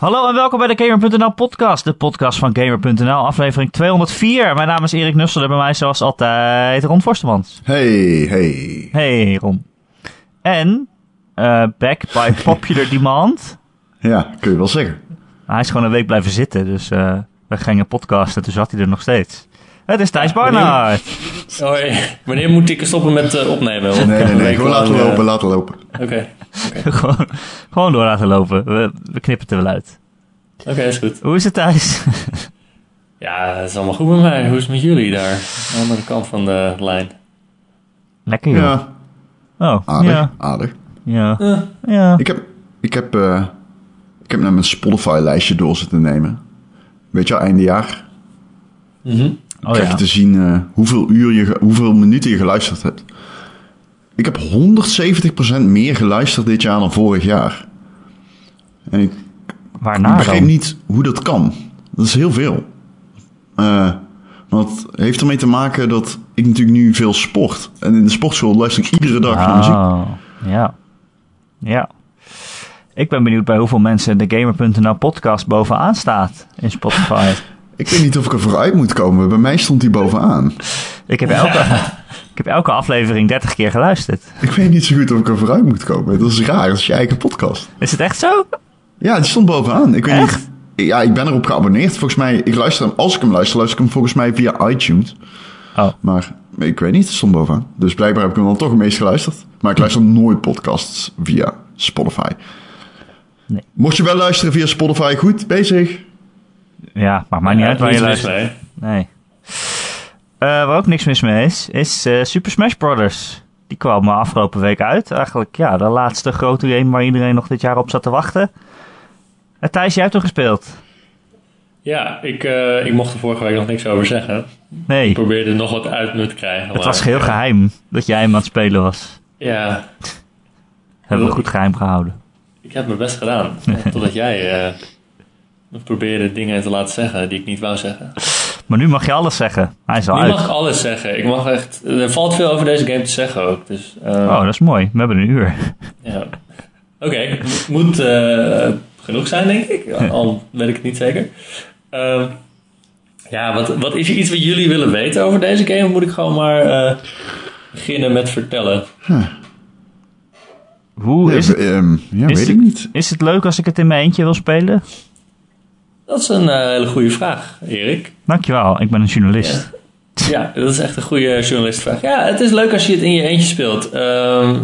Hallo en welkom bij de Gamer.nl podcast, de podcast van Gamer.nl, aflevering 204. Mijn naam is Erik Nussel en bij mij zoals altijd Ron Forstemans. Hey, hey. Hey Ron. En, uh, back by popular demand. Ja, kun je wel zeggen. Hij is gewoon een week blijven zitten, dus uh, we gingen podcasten, toen zat hij er nog steeds. Het is Thijs Barnard. Hoi. Wanneer moet ik stoppen met uh, opnemen? Nee, nee, nee. Gewoon laten lopen, laten lopen. Oké. Okay. Okay. gewoon, gewoon door laten lopen. We, we knippen het er wel uit. Oké, okay, is goed. Hoe is het thuis? ja, het is allemaal goed met mij. Hoe is het met jullie daar? Aan de andere kant van de lijn. Lekker, joh. Ja. Oh, aardig, ja. aardig. Ja. Uh. ja. Ik heb, ik heb, uh, ik heb naar mijn Spotify-lijstje door zitten nemen. Weet je al, einde jaar. Mm Oh, krijg je te zien uh, hoeveel, uur je, hoeveel minuten je geluisterd hebt. Ik heb 170% meer geluisterd dit jaar dan vorig jaar. En ik, Waarna ik begreep dan? niet hoe dat kan. Dat is heel veel. Uh, want heeft ermee te maken dat ik natuurlijk nu veel sport. En in de sportschool luister ik iedere dag oh, naar muziek. Ja. Ja. Ik ben benieuwd bij hoeveel mensen de Gamer.nl podcast bovenaan staat in Spotify. ik weet niet of ik er vooruit moet komen. Bij mij stond die bovenaan. Ik heb elke, ik heb elke aflevering 30 keer geluisterd. Ik weet niet zo goed of ik er vooruit moet komen. Dat is raar, dat is je eigen podcast. Is het echt zo? Ja, die stond bovenaan. Ik weet echt? niet. Ja, ik ben erop geabonneerd. Volgens mij, ik luister hem, als ik hem luister, luister ik hem volgens mij via iTunes. Oh. Maar ik weet niet, het stond bovenaan. Dus blijkbaar heb ik hem dan toch het meest geluisterd. Maar ik luister nooit podcasts via Spotify. Nee. Mocht je wel luisteren via Spotify, goed bezig. Ja, maakt mij niet uit waar je luistert. Nee. Uh, waar ook niks mis mee is, is uh, Super Smash Brothers. Die kwam afgelopen week uit. Eigenlijk, ja, de laatste grote game waar iedereen nog dit jaar op zat te wachten. Uh, Thijs, jij hebt hem gespeeld. Ja, ik, uh, ik mocht er vorige week nog niks over zeggen. Nee. Ik probeerde nog wat uit me te krijgen. Het maar, was heel geheim dat jij hem aan het spelen was. Ja. Hebben we goed geheim gehouden. Ik heb mijn best gedaan. totdat jij uh, probeerde dingen te laten zeggen die ik niet wou zeggen. Maar nu mag je alles zeggen. Hij is al nu uit. mag alles zeggen. Ik mag echt... Er valt veel over deze game te zeggen ook. Dus, uh, oh, dat is mooi. We hebben een uur. Ja. Oké. Okay. Moet uh, genoeg zijn, denk ik. Al weet ik het niet zeker. Uh, ja, wat, wat is er iets wat jullie willen weten over deze game? Of moet ik gewoon maar uh, beginnen met vertellen? Huh. Hoe is het? ehm, ja, is weet het- ik niet. Is het leuk als ik het in mijn eentje wil spelen? Dat is een uh, hele goede vraag, Erik. Dankjewel, ik ben een journalist. Ja, dat is echt een goede journalistvraag. Ja, het is leuk als je het in je eentje speelt. Ehm,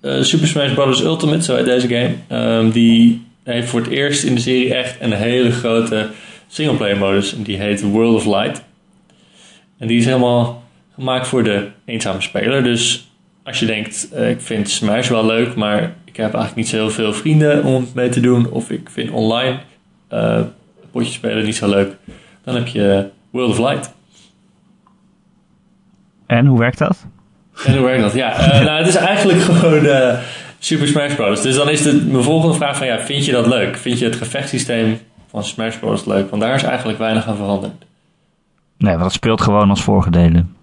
eh, Super Smash Bros. Ultimate, zo heet deze game. ehm, die heeft voor het eerst in de serie echt een hele grote singleplayer modus. En die heet World of Light. En die is helemaal gemaakt voor de eenzame speler. Dus als je denkt, eh, ik vind Smash wel leuk, maar ik heb eigenlijk niet zo heel veel vrienden om mee te doen. Of ik vind online eh potjes spelen niet zo leuk. Dan heb je World of Light. En hoe werkt dat? En hoe werkt dat? Ja, eh, nou, het is eigenlijk gewoon eh, Super Smash Bros. Dus dan is de, mijn volgende vraag van, ja, vind je dat leuk? Vind je het gevechtssysteem van Smash Bros leuk? Want daar is eigenlijk weinig aan veranderd. Nee, want dat speelt gewoon als vorige delen.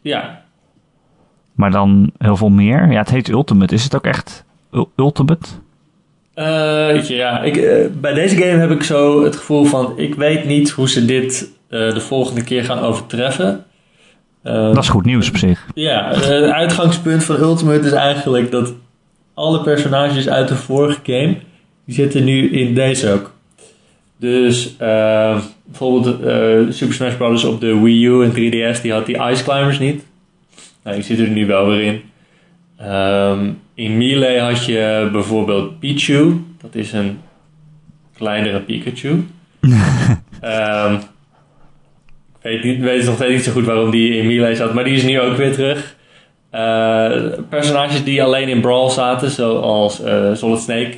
Ja, Maar dan heel veel meer. Ja, het heet Ultimate. Is het ook echt ul- Ultimate? Eh, weet je, ja. Ik, eh, bij deze game heb ik zo het gevoel van, ik weet niet hoe ze dit eh, de volgende keer gaan overtreffen. Eh, Dat is goed nieuws op zich. Ja, eh, het uitgangspunt van Ultimate is eigenlijk dat alle personages uit de vorige game, die zitten nu in deze ook. Dus eh, bijvoorbeeld eh, Super Smash Bros. op de Wii U en 3DS, die had die Ice Climbers niet. Nou, die zitten er nu wel weer in. Ehm, in Melee had je bijvoorbeeld Pichu, dat is een kleinere Pikachu. Ehm, ik weet, niet, weet nog steeds niet zo goed waarom die in Melee zat, maar die is nu ook weer terug. Eh, personages die alleen in Brawl zaten, zoals eh, Solid Snake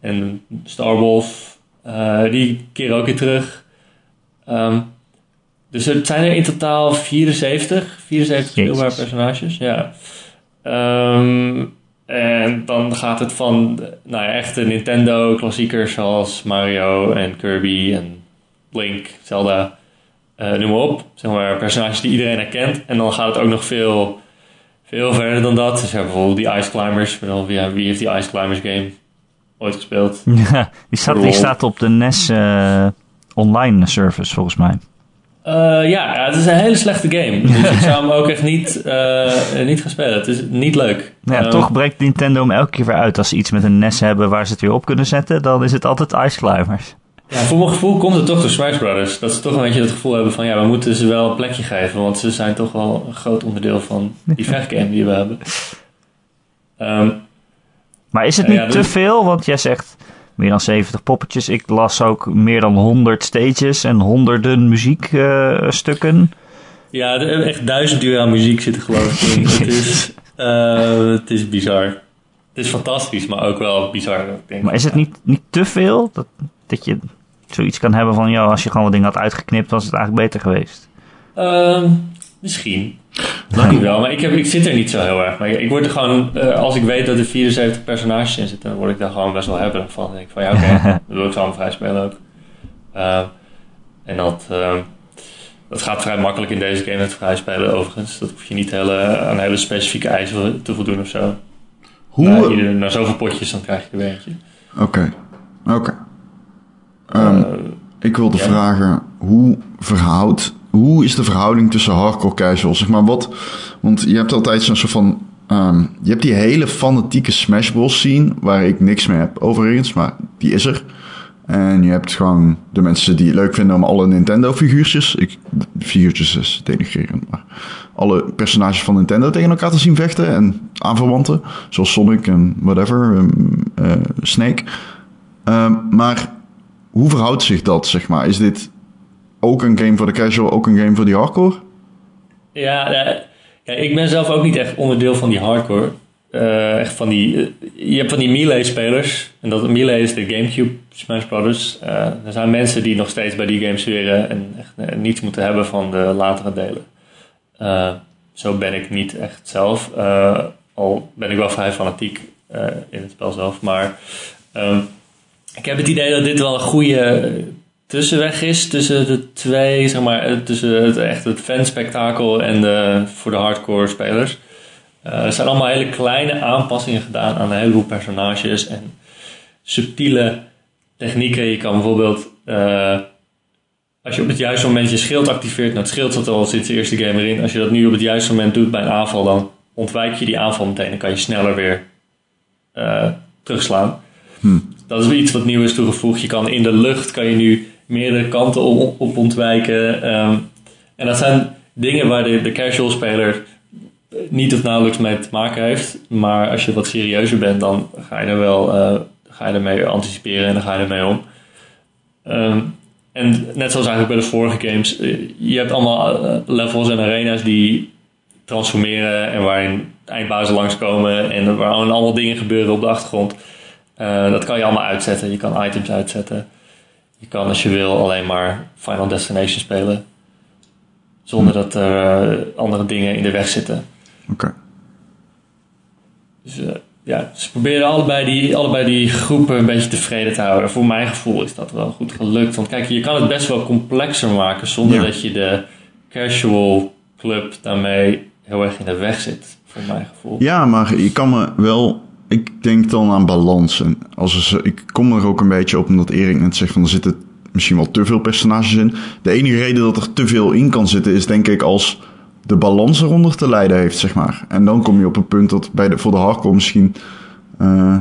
en Starwolf, eh die keren ook weer terug. Ehm, dus het zijn er in totaal 74, 74 Jezus. speelbare personages. Ja. Ehm, en dan gaat het van nou ja, echte Nintendo-klassiekers zoals Mario en Kirby en Link, Zelda, eh, noem maar op. Zeg maar personages die iedereen herkent. En dan gaat het ook nog veel, veel verder dan dat. Dus ja, bijvoorbeeld die Ice Climbers. Ja, wie heeft die Ice Climbers game ooit gespeeld. Ja, die, staat, die staat op de NES eh, online service volgens mij. Eh, ja, het is een hele slechte game. Dus ik zou hem ook echt niet, eh, niet gaan spelen. Het is niet leuk. Ja, Eh, toch breekt Nintendo hem elke keer weer uit. Als ze iets met een NES hebben waar ze het weer op kunnen zetten, dan is het altijd Ice Climbers. Ja, voor mijn gevoel komt het toch door Smash Brothers. Dat ze toch een beetje het gevoel hebben van... ja, we moeten ze wel een plekje geven... want ze zijn toch wel een groot onderdeel van die vechtgame die we hebben. Ehm, Maar is het niet ja, te dus- veel? Want jij zegt meer dan 70 poppetjes. Ik las ook meer dan 100 stages en honderden muziekstukken. ja, echt duizend uur aan muziek zitten geloof ik in. het, is, eh, het is bizar. Het is fantastisch, maar ook wel bizar. Denk, maar is het niet, niet te veel? Dat, dat je zoiets kan hebben van, ja, als je gewoon wat dingen had uitgeknipt, was het eigenlijk beter geweest. Ehm, misschien. Misschien wel, maar ik, heb, ik zit er niet zo heel erg mee. Ik word er gewoon, eh, als ik weet dat er 74 personages in zitten, dan word ik daar gewoon best wel hebberig van. Dan denk ik van ja, oké, dan wil ik zo vrij spelen ook. Ehm, en dat, ehm, dat gaat vrij makkelijk in deze game met vrij spelen overigens. Dat hoef je niet hele, aan hele specifieke eisen te voldoen of zo. Hoe... Na, ieder, na zoveel potjes, dan krijg je er weer eentje. Oké. Oké. Ehm, Eh, ik wilde ja. vragen, hoe verhoudt... Hoe is de verhouding tussen hardcore casual? Zeg maar wat... Want je hebt altijd zo'n soort van... ehm, je hebt die hele fanatieke Smash Bros scene... waar ik niks mee heb overigens, maar die is er. En je hebt gewoon de mensen die het leuk vinden om alle Nintendo-figuurtjes... Ik, figuurtjes is denigrerend, maar... Alle personages van Nintendo tegen elkaar te zien vechten... en aanverwanten, zoals Sonic en whatever, ehm, eh, Snake... Ehm, maar hoe verhoudt zich dat, zeg maar? Is dit ook een game voor de casual, ook een game voor die hardcore? Ja, kijk, ik ben zelf ook niet echt onderdeel van die hardcore. Eh, echt van die, eh, je hebt van die Melee-spelers. En dat Melee is de Gamecube Smash Brothers. Eh, er zijn mensen die nog steeds bij die games zweren en echt niets moeten hebben van de latere delen. Zo ben ik niet echt zelf. Al ben ik wel vrij fanatiek in het spel zelf. Maar ehm, ik heb het idee dat dit wel een goede tussenweg is tussen de twee, zeg maar, eh, tussen het, echt het fanspektakel en de, voor de hardcore spelers. Eh, er zijn allemaal hele kleine aanpassingen gedaan aan een heleboel personages en subtiele technieken. Je kan bijvoorbeeld, eh, als je op het juiste moment je schild activeert, nou het schild zat al sinds de eerste game erin. Als je dat nu op het juiste moment doet bij een aanval, dan ontwijk je die aanval meteen. Dan kan je sneller weer eh, terugslaan. Dat is iets wat nieuw is toegevoegd. Je kan in de lucht kan je nu meerdere kanten op, ontwijken. Ehm, en dat zijn dingen waar de, de casual speler niet of nauwelijks mee te maken heeft. Maar als je wat serieuzer bent, dan ga je er wel eh, ga je ermee anticiperen en dan ga je ermee om. Ehm, en net zoals eigenlijk bij de vorige games, eh, je hebt allemaal eh, levels en arena's die transformeren en waarin eindbazen langskomen en waar allemaal dingen gebeuren op de achtergrond. Dat kan je allemaal uitzetten. Je kan items uitzetten. Je kan als je wil alleen maar Final Destination spelen. Zonder dat er eh, andere dingen in de weg zitten. Oké. Dus eh, ja, ze proberen allebei die, allebei die groepen een beetje tevreden te houden. Voor mijn gevoel is dat wel goed gelukt. Want kijk, je kan het best wel complexer maken zonder Ja. dat je de casual club daarmee heel erg in de weg zit. Voor mijn gevoel. Ja, maar je kan me wel... Ik denk dan aan balans. En als er, ik kom er ook een beetje op omdat Erik net zegt van er zitten misschien wel te veel personages in. De enige reden dat er te veel in kan zitten is denk ik als de balans eronder te lijden heeft, zeg maar. En dan kom je op een punt dat bij de, voor de hardcore misschien eh,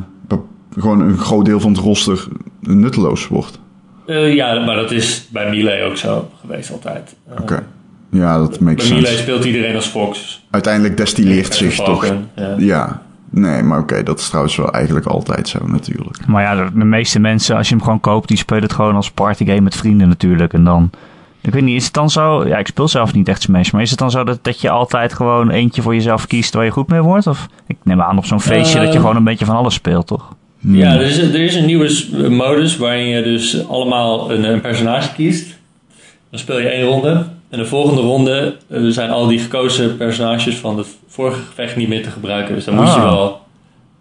gewoon een groot deel van het roster nutteloos wordt. Eh, ja, maar dat is bij Melee ook zo geweest altijd. Eh, Oké. Ja, dat makes Bij Melee sense. speelt iedereen als Fox. Uiteindelijk destilleert zich toch... Ja. Ja. Nee, maar oké, dat is trouwens wel eigenlijk altijd zo natuurlijk. Maar ja, de, de meeste mensen, als je hem gewoon koopt, die spelen het gewoon als partygame met vrienden natuurlijk. En dan, ik weet niet, is het dan zo, ja, ik speel zelf niet echt Smash, maar is het dan zo dat, dat je altijd gewoon eentje voor jezelf kiest waar je goed mee wordt? Of ik neem aan op zo'n feestje dat je Eh, gewoon een beetje van alles speelt, toch? Ja, er is, er is een nieuwe modus waarin je dus allemaal een, een personage kiest. Dan speel je één ronde. En de volgende ronde eh, zijn al die gekozen personages van het vorige gevecht niet meer te gebruiken. Dus dan moet je Ah. wel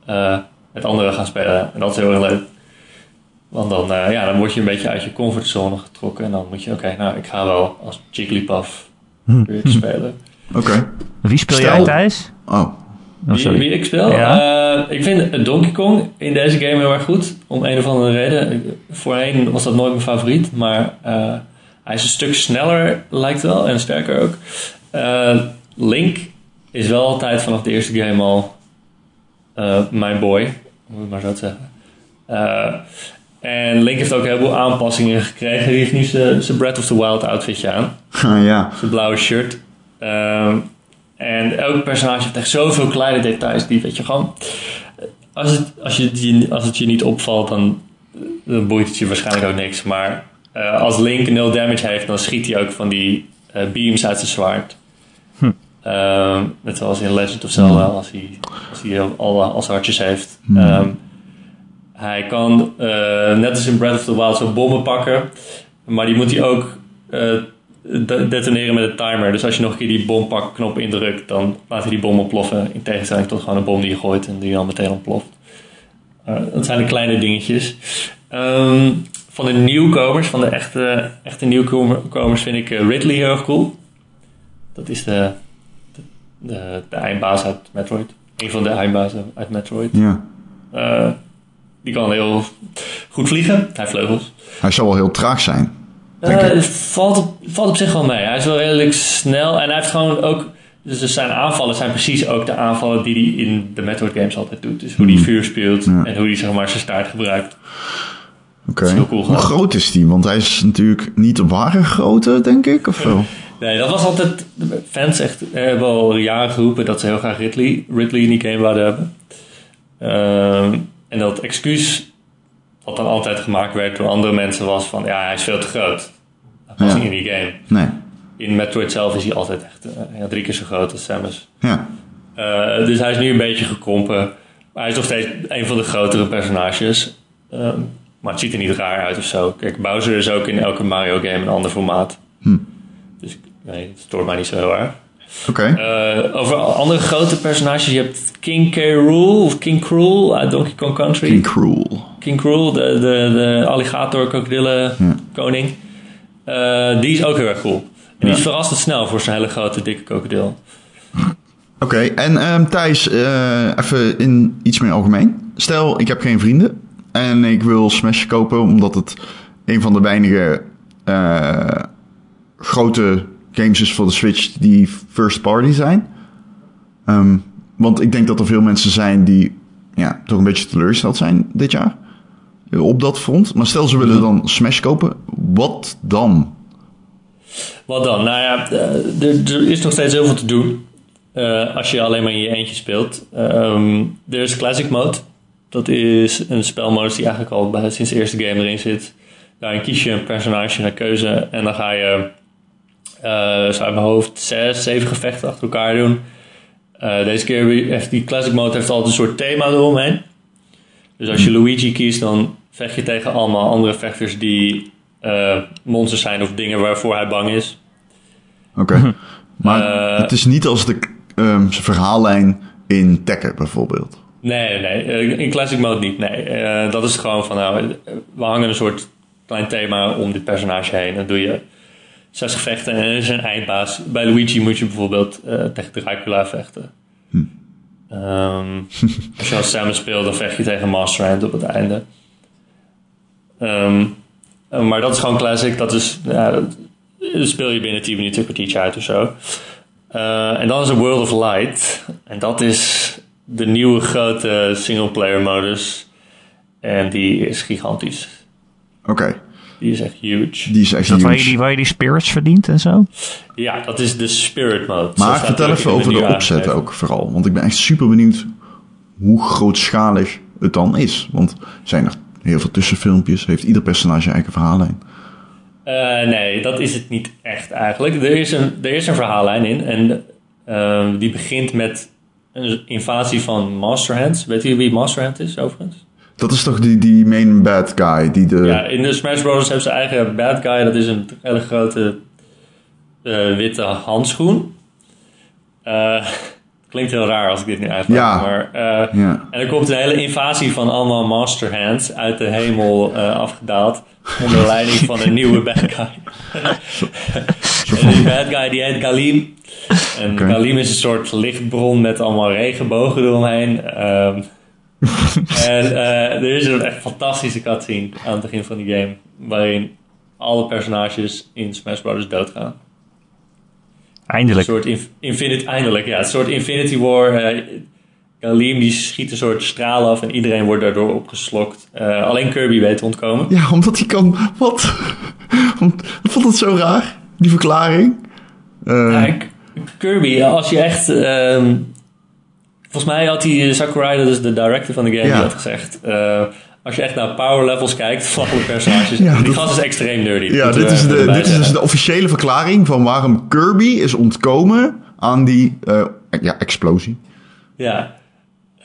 eh het andere gaan spelen. En dat is heel erg leuk. Want dan, eh, ja, dan word je een beetje uit je comfortzone getrokken. En dan moet je, oké, nou, ik ga wel als Jigglypuff weer spelen. Oké. Wie speel Stel- jij, Thijs? Oh. Oh, Wie, sorry. wie ik speel? Ja. Eh, ik vind Donkey Kong in deze game heel erg goed. Om een of andere reden. Voorheen was dat nooit mijn favoriet. Maar eh, hij is een stuk sneller, lijkt wel. En sterker ook. Eh, Link is wel altijd vanaf de eerste game al eh, mijn boy. Moet ik maar zo te zeggen. Eh, en Link heeft ook een heleboel aanpassingen gekregen. Die heeft nu zijn Breath of the Wild outfitje aan. ja. Zijn blauwe shirt. Ehm, en elk personage heeft echt zoveel kleine details die, weet je, gewoon... Als het, als, je, het je- als het je niet opvalt, dan, dan boeit het je waarschijnlijk ook niks. Maar eh, als Link nul damage heeft, dan schiet hij ook van die eh, beams uit zijn zwaard. Hm. Ehm, net zoals in Legend of Zelda, als hij, als hij alle als hartjes heeft. Hm. Ehm, hij kan, eh, net als in Breath of the Wild, zo bommen pakken. Maar die moet hij ook de- detoneren met een timer. Dus als je nog een keer die bompakknop indrukt, dan laat hij die bom ontploffen. In tegenstelling tot gewoon een bom die je gooit en die dan meteen ontploft. Eh, dat zijn de kleine dingetjes. Ehm, van de nieuwkomers, van de echte, echte nieuwkomers, vind ik eh, Ridley heel erg cool. Dat is de, de, de, de eindbaas uit Metroid. Een van de eindbazen uit Metroid. ja. Eh, die kan heel goed vliegen. Hij heeft vleugels. Hij zou wel heel traag zijn. Eh, het valt op, valt op zich wel mee. Hij is wel redelijk snel. En hij heeft gewoon ook... Dus zijn aanvallen zijn precies ook de aanvallen die hij in de Metroid games altijd doet. Dus hoe hij vuur speelt Ja. en hoe hij zeg maar zijn staart gebruikt. Oké. cool Hoe groot is die? Want hij is natuurlijk niet op ware grootte, denk ik. Of wel? Nee, dat was altijd... de Fans echt eh, hebben al jaren geroepen dat ze heel graag Ridley, Ridley in die game wilden hebben. Ehm, en dat excuus wat dan altijd gemaakt werd door andere mensen was van... Ja, hij is veel te groot. Dat past Ja. niet in die game. Nee. In Metroid zelf is hij altijd echt ja, drie keer zo groot als Samus. Ja. Eh, dus hij is nu een beetje gekrompen. Maar hij is nog steeds een van de grotere personages. Ehm, maar het ziet er niet raar uit of zo. Kijk, Bowser is ook in elke Mario game een ander formaat. Hm. Dus nee, het stoort mij niet zo heel erg. Oké. Eh, over andere grote personages, je hebt King K. Rool of King Cruel uit Donkey Kong Country. King Cruel. King Cruel, de, de, de alligator krokodillen Ja. koning. Eh, die is ook heel erg cool. En die is verrassend snel voor zijn hele grote dikke krokodil. Oké, en ehm, Thijs, eh, even in iets meer algemeen. Stel, ik heb geen vrienden en ik wil Smash kopen omdat het een van de weinige eh, grote games is voor de Switch die first party zijn. Ehm, want ik denk dat er veel mensen zijn die ja, toch een beetje teleurgesteld zijn dit jaar eh, op dat front. Maar stel ze willen dan Smash kopen, wat dan? Wat dan? Nou ja, eh, er, er is nog steeds heel veel te doen. als je alleen maar in je eentje speelt. Ehm, er is Classic Mode. Dat is een spelmodus die eigenlijk al bij, sinds de eerste game erin zit. Daarin kies je een personage naar keuze. En dan ga je, eh zo uit mijn hoofd, zes, zeven gevechten achter elkaar doen. Eh, deze keer heeft die Classic Mode heeft altijd een soort thema eromheen. Dus als je Luigi kiest, dan vecht je tegen allemaal andere vechters die eh, monsters zijn of dingen waarvoor hij bang is. Oké, maar Eh, het is niet als de ehm, verhaallijn in Tekken bijvoorbeeld. Nee, nee. Eh, In Classic Mode niet. Nee, Eh, dat is gewoon van, nou, we hangen een soort klein thema om dit personage heen. Dan doe je zes gevechten en er is een eindbaas. Bij Luigi moet je bijvoorbeeld eh, tegen Dracula vechten. Ehm, als je als Samus speelt, dan vecht je tegen Master Hand op het einde. Ehm, eh, maar dat is gewoon classic. Dat is, ja, dat- speel je binnen 10 minuten, een kwartiertje uit of zo. En dan is er World of Light. En dat is de nieuwe grote singleplayer modus. En die is gigantisch. Oké, Die is echt huge. die is echt Is dat waar je, huge. die, waar je die spirits verdient en zo? Ja, dat is de spirit mode. Maar vertel even over de opzet ook vooral. Want ik ben echt super benieuwd hoe grootschalig het dan is. Want zijn er heel veel tussenfilmpjes? Heeft ieder personage een eigen verhaallijn? Eh, nee, dat is het niet echt eigenlijk. Er is een, er is een verhaallijn in. En ehm, die begint met een invasie van Masterhands. Weet je wie Masterhand is overigens? Dat is toch die, die main bad guy die de... Ja, in de Smash Bros. hebben ze eigen bad guy. Dat is een hele grote eh, witte handschoen. Eh, Klinkt heel raar als ik dit nu uitleg. Ja. Maar, eh, Ja. En er komt een hele invasie van allemaal Master Hands uit de hemel eh, afgedaald. Onder leiding van een nieuwe bad guy. en die bad guy die heet Galim. En. Galim is een soort lichtbron met allemaal regenbogen eromheen. Ehm, en eh, er is een echt fantastische cutscene aan het begin van die game. Waarin alle personages in Smash Bros. doodgaan. Een Eindelijk. soort inf- Infinity, eindelijk, ja. Een soort Infinity War. eh Galim die schiet een soort straal af en iedereen wordt daardoor opgeslokt. Eh, alleen Kirby weet te ontkomen. Ja, omdat hij kan... Wat? Ik vond het zo raar, die verklaring. Eh, Ja, K- Kirby, als je echt... ehm, volgens mij had hij Sakurai, dat is de director van de game, Ja. die had gezegd... eh, als je echt naar power levels kijkt van alle personages... Ja, die dat- gast is extreem nerdy. ja, dit we is, de, dit is dus de officiële verklaring van waarom Kirby is ontkomen aan die eh, ja, explosie. Ja.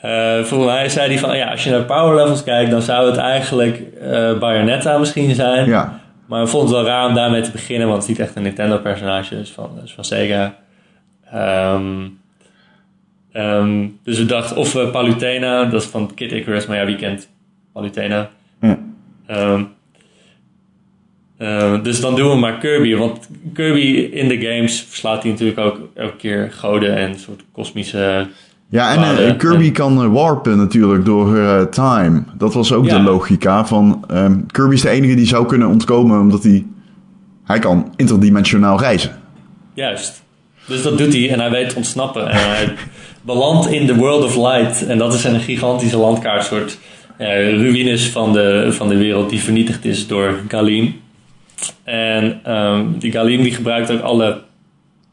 Eh volgens mij zei hij van... Ja, als je naar power levels kijkt... dan zou het eigenlijk eh Bayonetta misschien zijn. Ja, Maar we vonden het wel raar om daarmee te beginnen, want het is niet echt een Nintendo-personage, is van, is van Sega. Ehm, ehm, dus we dachten, of Palutena, dat is van Kid Icarus, maar ja, wie kent Palutena? Ja. Ehm, ehm, dus dan doen we maar Kirby, want Kirby in de games verslaat hij natuurlijk ook elke keer goden en soort kosmische... ja en eh, Kirby kan eh, warpen natuurlijk door eh, time. Dat was ook Ja. de logica van... ehm, Kirby is de enige die zou kunnen ontkomen omdat hij... Hij kan interdimensionaal reizen. Juist. Dus dat doet hij en hij weet ontsnappen. En hij belandt in the World of Light. En dat is een gigantische landkaart, soort ruïnes van de, van de wereld die vernietigd is door Galim. En ehm, die Galim die gebruikt ook alle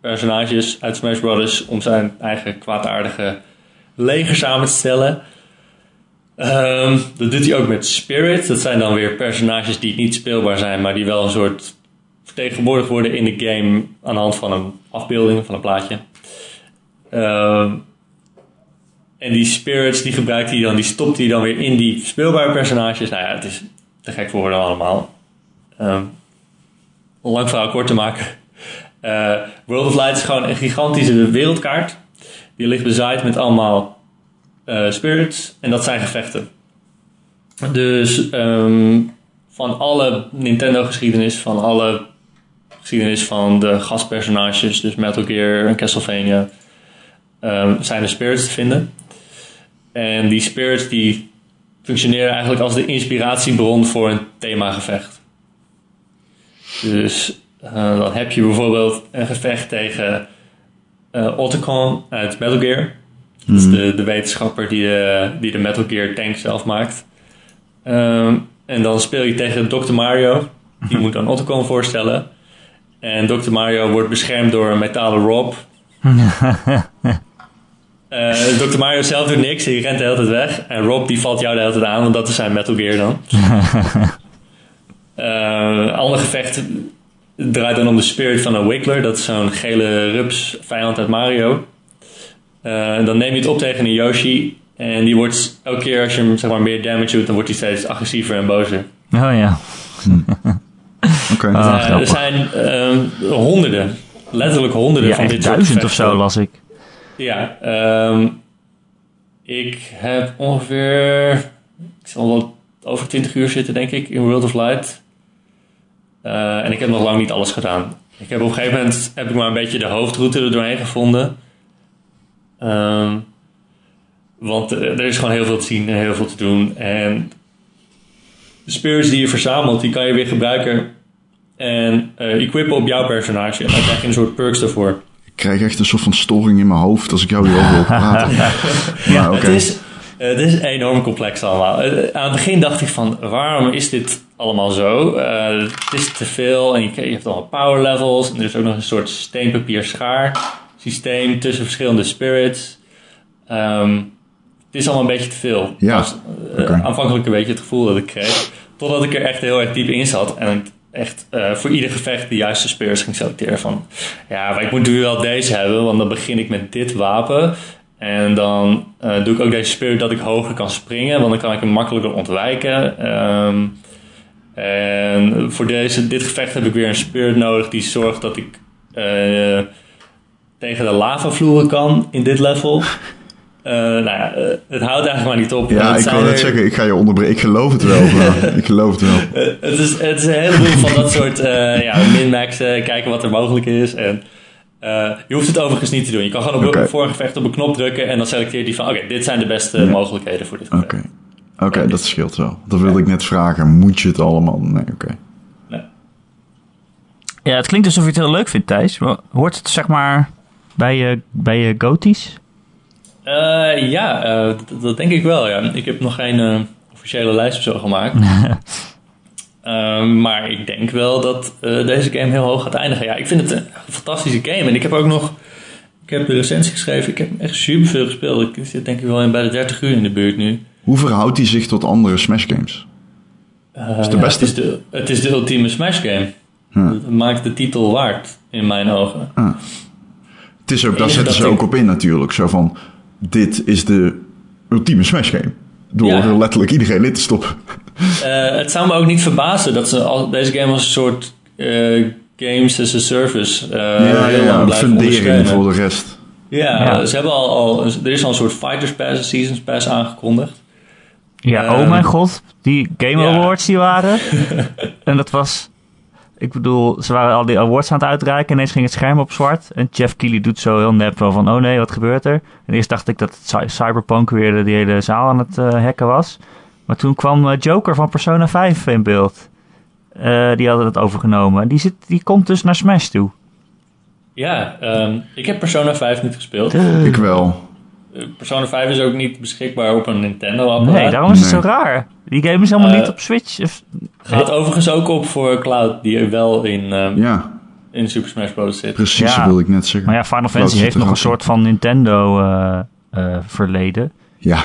personages uit Smash Bros. om zijn eigen kwaadaardige leger samen te stellen. Ehm, dat doet hij ook met Spirit. Dat zijn dan weer personages die niet speelbaar zijn, maar die wel een soort vertegenwoordigd worden in de game aan de hand van een afbeelding, van een plaatje. Ehm, en die spirits die gebruikt hij dan, die stopt hij dan weer in die speelbare personages. Nou ja, het is te gek voor woorden allemaal. Ehm, om lang verhaal kort te maken. Eh, World of Light is gewoon een gigantische wereldkaart. Die ligt bezaaid met allemaal eh, spirits. En dat zijn gevechten. Dus ehm, van alle Nintendo-geschiedenis, van alle geschiedenis van de gastpersonages, dus Metal Gear en Castlevania, ehm, zijn er spirits te vinden. En die spirits die functioneren eigenlijk als de inspiratiebron voor een themagevecht. Dus eh, dan heb je bijvoorbeeld een gevecht tegen eh Otacon uit Metal Gear. Dat is de, de wetenschapper die de, die de Metal Gear tank zelf maakt. Ehm, en dan speel je tegen Dr. Mario. Die moet dan Otacon voorstellen. En Dr. Mario wordt beschermd door een metalen Rob. Eh, Dr. Mario zelf doet niks, hij rent de hele tijd weg. En Rob die valt jou de hele tijd aan, want dat is zijn Metal Gear dan. Eh, Een ander gevecht draait dan om de spirit van een Wiggler. Dat is zo'n gele rups vijand uit Mario. Eh, dan neem je het op tegen een Yoshi. En die wordt elke keer als je hem zeg maar, meer damage doet, dan wordt hij steeds agressiever en bozer. Oh ja. Oké. Ah, er zijn honderden, letterlijk honderden Ja, van dit soort duizend of zo las ik. Ja, ehm, ik heb ongeveer, ik zal wel over 20 uur zitten denk ik in World of Light. Eh, en ik heb nog lang niet alles gedaan. Ik heb op een gegeven moment heb ik maar een beetje de hoofdroute er doorheen gevonden. Ehm, want eh, er is gewoon heel veel te zien en heel veel te doen. En de spirits die je verzamelt, die kan je weer gebruiken en eh, equippen op jouw personage. En dan krijg je een soort perks daarvoor. Ik krijg echt een soort van storing in mijn hoofd als ik jou hierover wil praten. ja, oké. Het, is, het is enorm complex allemaal. Eh, Aan het begin dacht ik van, waarom is dit allemaal zo? Eh, het is te veel en je, je hebt allemaal power levels. En er is ook nog een soort steenpapier schaar systeem tussen verschillende spirits. Ehm, het is allemaal een beetje te veel. Ja, eh, oké. Aanvankelijk een beetje het gevoel dat ik kreeg. Totdat ik er echt heel erg diep in zat. En echt eh, voor ieder gevecht de juiste spirits ging selecteren. Van, ja, maar ik moet nu wel deze hebben. Want dan begin ik met dit wapen. En dan eh, doe ik ook deze spirit dat ik hoger kan springen. Want dan kan ik hem makkelijker ontwijken. Ehm, en voor deze, dit gevecht heb ik weer een spirit nodig die zorgt dat ik eh, tegen de lavavloeren kan in dit level. Eh, nou ja, eh, het houdt eigenlijk maar niet op. Ja, ik wil net er- zeggen, ik ga je onderbreken. Ik geloof het wel. maar ik geloof het wel. Eh, het, is, het is een heleboel van dat soort eh ja, min-maxen, kijken wat er mogelijk is. En, eh, je hoeft het overigens niet te doen. Je kan gewoon op Oké. voor een gevecht op een knop drukken en dan selecteert hij van: oké, dit zijn de beste Ja. mogelijkheden voor dit gevecht. Oké. Oké, dat scheelt wel. Dat wilde ik net vragen. Moet je het allemaal? Nee, oké. Nee. Ja, het klinkt alsof je het heel leuk vindt, Thijs. Hoort het zeg maar bij je, bij je goties? Eh, ja, eh, dat, dat denk ik wel. Ja. Ik heb nog geen eh, officiële lijst of zo gemaakt. Maar ik denk wel dat eh, deze game heel hoog gaat eindigen. Ja, ik vind het een fantastische game. En ik heb ook nog... Ik heb de recensie geschreven. Ik heb echt super veel gespeeld. Ik zit denk ik wel in bij de 30 uur in de buurt nu. Hoe verhoudt hij zich tot andere Smash games? Eh, Is de ja, beste? Het is de, het is de ultieme Smash game. Dat maakt de titel waard, in mijn ogen. Het is ook, daar zetten ze dat ook ik- op in natuurlijk. Zo van, dit is de ultieme Smash game. Door Ja. er letterlijk iedereen in te stoppen. Eh, het zou me ook niet verbazen dat ze al, deze game als een soort eh, games as a service eh ja, heel ja, lang fundering voor de rest. Ja, Ja. ze hebben al, al, er is al een soort Fighters Pass, een Seasons Pass aangekondigd. Ja, Ehm, oh mijn god. Die Game ja. Awards die waren. en dat was... Ik bedoel, ze waren al die awards aan het uitreiken. Ineens ging het scherm op zwart. En Jeff Keighley doet zo heel nep wel van... Oh nee, wat gebeurt er? En eerst dacht ik dat Cyberpunk weer de, die hele zaal aan het eh, hacken was. Maar toen kwam eh, Joker van Persona 5 in beeld. Eh, die hadden het overgenomen. En die, zit, die komt dus naar Smash toe. Ja, ehm, ik heb Persona 5 niet gespeeld. Ik wel. Eh, Persona 5 is ook niet beschikbaar op een Nintendo-apparaat. Nee, daarom is het Nee. zo raar. Die game is helemaal Eh, niet op Switch. Of- Gaat overigens ook op voor Cloud, die wel in, ehm, Ja, in Super Smash Bros. zit. precies, Ja. dat wilde ik net zeggen. Maar ja, Final Fantasy heeft nog een soort van Nintendo eh, eh, verleden. Ja,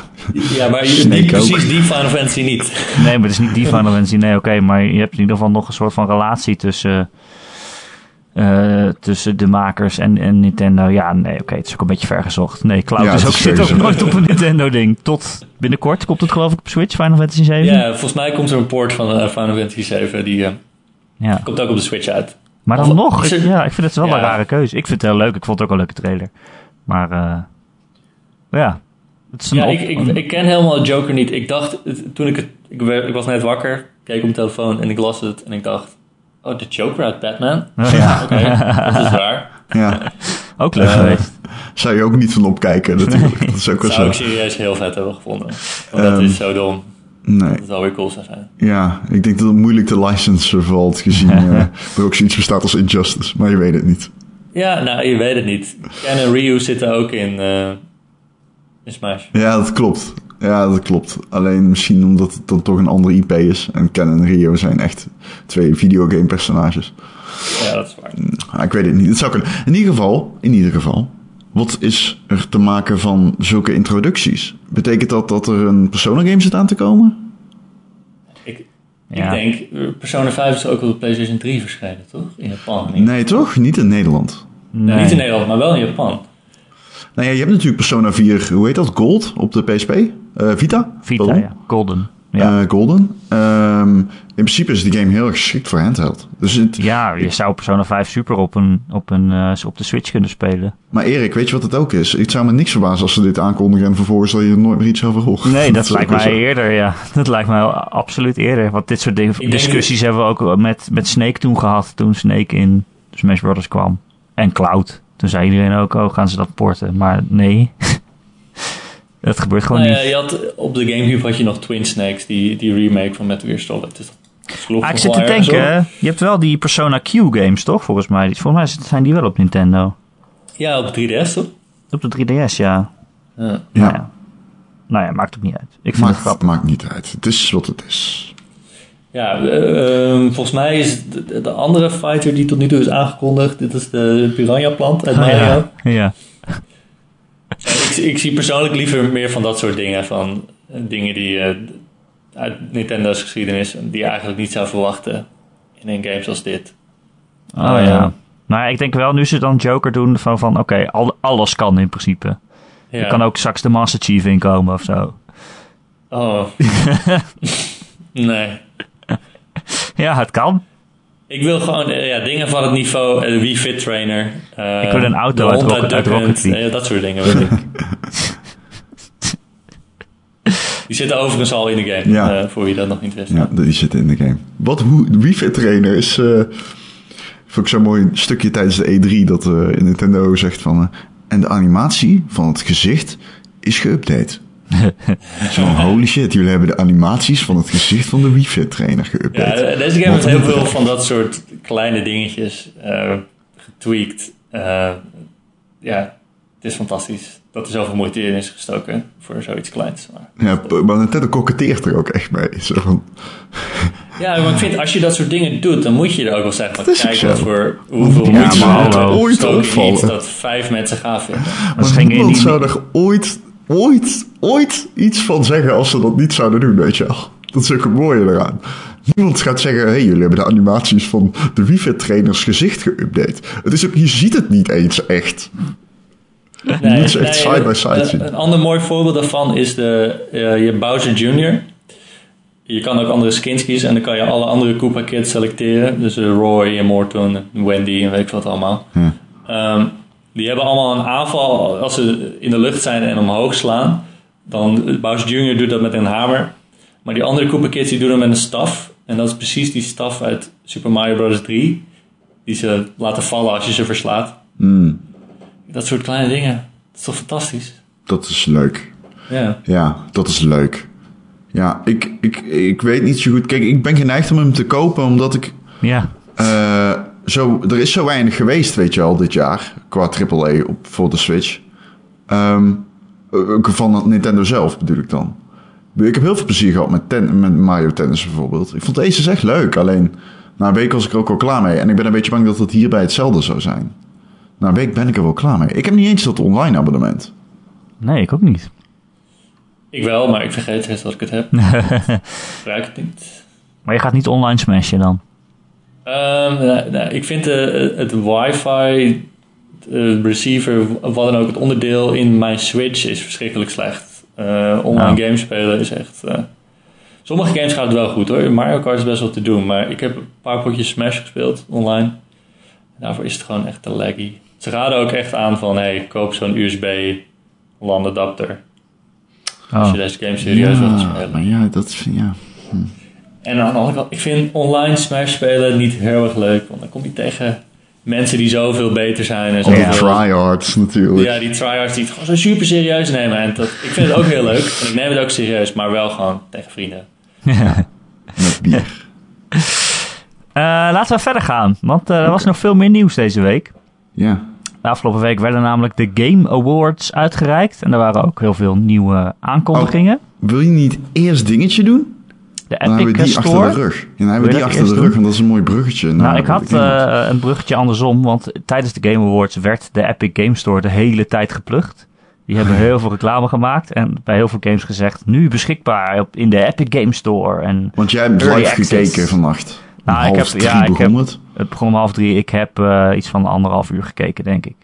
Ja, maar je- die, precies die Final Fantasy niet. Nee, maar het is niet die Final Fantasy. Nee, oké. maar je hebt in ieder geval nog een soort van relatie tussen, eh, tussen de makers en, en Nintendo. Ja, nee, oké. het is ook een beetje vergezocht. Nee, Cloud Ja, is ook, zit ook nooit op een Nintendo-ding. Tot binnenkort komt het geloof ik op Switch, Final Fantasy 7. Ja, volgens mij komt er een port van eh, Final Fantasy 7, die eh, Ja. komt ook op de Switch uit. Maar dan Of- nog, ik, er- ja, ik vind het wel Ja. een rare keuze. Ik vind het heel leuk. Ik vond het ook een leuke trailer. Maar eh, ja, het is een Ja, op- ik, ik, ik ken helemaal Joker niet. Ik dacht, het- toen ik het, ik, ik was net wakker, keek op mijn telefoon en ik las het en ik dacht, oh, de Joker uit Batman? Oh, ja. Oké, dat is waar. ja. ook leuk Eh, geweest. Zou je ook niet van opkijken natuurlijk. Dat is ook wel Zou ik zo. serieus heel vet hebben gevonden. Want dat Ehm, is zo dom. Nee. Dat zou weer cool zou zijn. Ja, ik denk dat het moeilijk te licensen valt gezien eh, er ook zoiets bestaat als Injustice. Maar je weet het niet. Ja, nou, je weet het niet. Ken en Ryu zitten ook in, eh in Smash. Ja, dat klopt. Ja, dat klopt. Alleen misschien omdat het dan toch een andere IP is. En Ken en Rio zijn echt twee videogame personages. Ja, dat is waar. Ah, ik weet het niet. Het zou kunnen. In ieder geval, in ieder geval. Wat is er te maken van zulke introducties? Betekent dat dat er een Persona game zit aan te komen? Ik, Ja. ik denk, eh, Persona 5 is ook op de PlayStation 3 verschenen, toch? In Japan. Niet, Nee, toch? Niet in Nederland. Niet in Nederland, maar wel in Japan. Nou ja, je hebt natuurlijk Persona 4, hoe heet dat? Gold op de PSP? Eh, Vita? Vita, Pardon? ja. Golden. Ja. Eh, Golden. Ehm, in principe is die game heel erg geschikt voor handheld. Dus het, Ja, je zou Persona 5 super op, een, op, een, eh, op de Switch kunnen spelen. Maar Erik, weet je wat het ook is? Het zou me niks verbazen als ze dit aankondigen en vervolgens dat je er nooit meer iets over hoort. Nee, dat lijkt mij zo. eerder, ja. Dat lijkt mij absoluut eerder. Want dit soort dingen, discussies hebben we ook met, met Snake toen gehad. Toen Snake in Smash Bros. kwam. En Cloud. Toen zei iedereen ook, oh, gaan ze dat porten? Maar nee. dat gebeurt gewoon Nou ja, niet. je had, op de Gamecube had je nog Twin Snakes, die, die remake van Metal Gear Solid. Dus Ah, ik zit te denken, je hebt wel die Persona Q games, toch? Volgens mij. Volgens mij zijn die wel op Nintendo. Ja, op 3DS toch? Op de 3DS, ja. Ja. Nou Ja. Nou ja, maakt ook niet uit. Ik vind het maakt, grappig. maakt niet uit. Het is wat het is. Ja, eh, ehm, volgens mij is de, de andere fighter die tot nu toe is aangekondigd, dit is de Piranha plant uit Mario. ja. ja. Ik, ik zie persoonlijk liever meer van dat soort dingen, van dingen die eh, uit Nintendo's geschiedenis, die je eigenlijk niet zou verwachten in een game zoals dit. Oh Eh, ja. Nou ja, ik denk wel, nu ze dan Joker doen, van, van oké, al, alles kan in principe. Ja. Er kan ook straks de Master Chief inkomen of zo. Oh. nee. Ja, het kan. Ik wil gewoon eh, ja, dingen van het niveau, uh, Wii Fit Trainer. eh, Ik wil een auto de uit Rocket- uit eh, dat soort dingen wil ik. Die zitten overigens al in de game, Ja. eh, voor wie dat nog niet wist. Ja, die zitten in de game. Wat, hoe, Wii Fit Trainer is... eh vond ik zo'n mooi stukje tijdens de E3 dat eh Nintendo zegt van... eh, en de animatie van het gezicht is geüpdate. Zo van, holy shit, jullie hebben de animaties van het gezicht van de Wii Fit Trainer Ja, geüpdate. deze game heeft heel veel van dat soort kleine dingetjes eh, getweakt. Eh, ja, het is fantastisch dat er zoveel moeite in is gestoken voor zoiets kleins. Maar, Ja, maar Nintendo koketteert er ook echt mee. Zo van, ja, maar ik vind als je dat soort dingen doet, dan moet je er ook wel zeggen. van, Dat is ook Kijk zo. wat voor hoeveel Ja, maar hebben Ooit opvallen. iets dat vijf mensen gaaf vinden. Maar niemand indie- zou er ooit, ooit, ooit iets van zeggen als ze dat niet zouden doen, weet je wel. Dat is ook het mooie eraan. Niemand gaat zeggen, hé, hey, jullie hebben de animaties van de Wii trainers gezicht geüpdate. Het is ook, je ziet het niet eens echt. Nee, moet ze echt side by side een- zien. Een ander mooi voorbeeld daarvan is de, eh, je Bowser Jr. Je kan ook andere skins kiezen en dan kan je alle andere Koopa Kids selecteren. Dus eh, Roy en Morton, en Wendy en weet ik wat allemaal. Ja. Ehm, die hebben allemaal een aanval als ze in de lucht zijn en omhoog slaan. Dan Bowser Jr. doet dat met een hamer. Maar die andere Koopa Kids die doen dat met een staf. En dat is precies die staf uit Super Mario Bros. 3. Die ze laten vallen als je ze verslaat. Hmm, Dat soort kleine dingen. Dat is toch fantastisch? dat is leuk. Ja. Ja, dat is leuk. Ja, ik, ik, ik weet niet zo goed. Kijk, ik ben geneigd om hem te kopen omdat ik Ja, Eh, zo, er is zo weinig geweest, weet je al, dit jaar. Qua AAA op, voor de Switch. Ehm, ook van Nintendo zelf bedoel ik dan. Ik heb heel veel plezier gehad met, ten, met Mario Tennis bijvoorbeeld. Ik vond deze echt leuk. Alleen, na een week was ik er ook al klaar mee. En ik ben een beetje bang dat het hierbij hetzelfde zou zijn. Na een week ben ik er wel klaar mee. Ik heb niet eens dat online abonnement. nee, ik ook niet. Ik wel, maar ik vergeet steeds dat ik het heb. Gebruik het niet. Maar je gaat niet online smashen dan? Ehm, nee, ik vind eh, het wifi eh, receiver, wat dan ook, het onderdeel in mijn Switch is verschrikkelijk slecht. Eh, online Ja. games spelen is echt... eh, sommige games gaat het wel goed hoor. Mario Kart is best wel te doen, maar ik heb een paar potjes Smash gespeeld online. Daarvoor is het gewoon echt te laggy. Ze raden ook echt aan van, hey, koop zo'n USB LAN adapter. Als Oh. je deze game serieus wilt spelen. maar ja, dat is... Ja. En aan de andere kant, ik vind online Smash spelen niet heel erg leuk. Want dan kom je tegen mensen die zoveel beter zijn. En Al die Ja. tryhards natuurlijk. ja, die tryhards die het gewoon zo super serieus nemen. En dat, ik vind het ook heel leuk. En ik neem het ook serieus, maar wel gewoon tegen vrienden. Met bier. Eh, laten we verder gaan, want eh, er was nog veel meer nieuws deze week. Ja. De afgelopen week werden namelijk de Game Awards uitgereikt. En er waren ook heel veel nieuwe aankondigingen. Wil je niet eerst dingetje doen? De Dan hebben we Epic die Store. achter de rug. Ja, dan hebben we die achter de rug, want dat is een mooi bruggetje. Nou, ik had eh, een bruggetje andersom, want tijdens de Game Awards werd de Epic Game Store de hele tijd geplukt. Die hebben heel veel reclame gemaakt en bij heel veel games gezegd, nu beschikbaar op, in de Epic Game Store. En Want jij hebt live access. gekeken vannacht. Nou, ik heb- ja, ik heb- het. begon om half drie. Ik heb eh, iets van anderhalf uur gekeken, denk ik.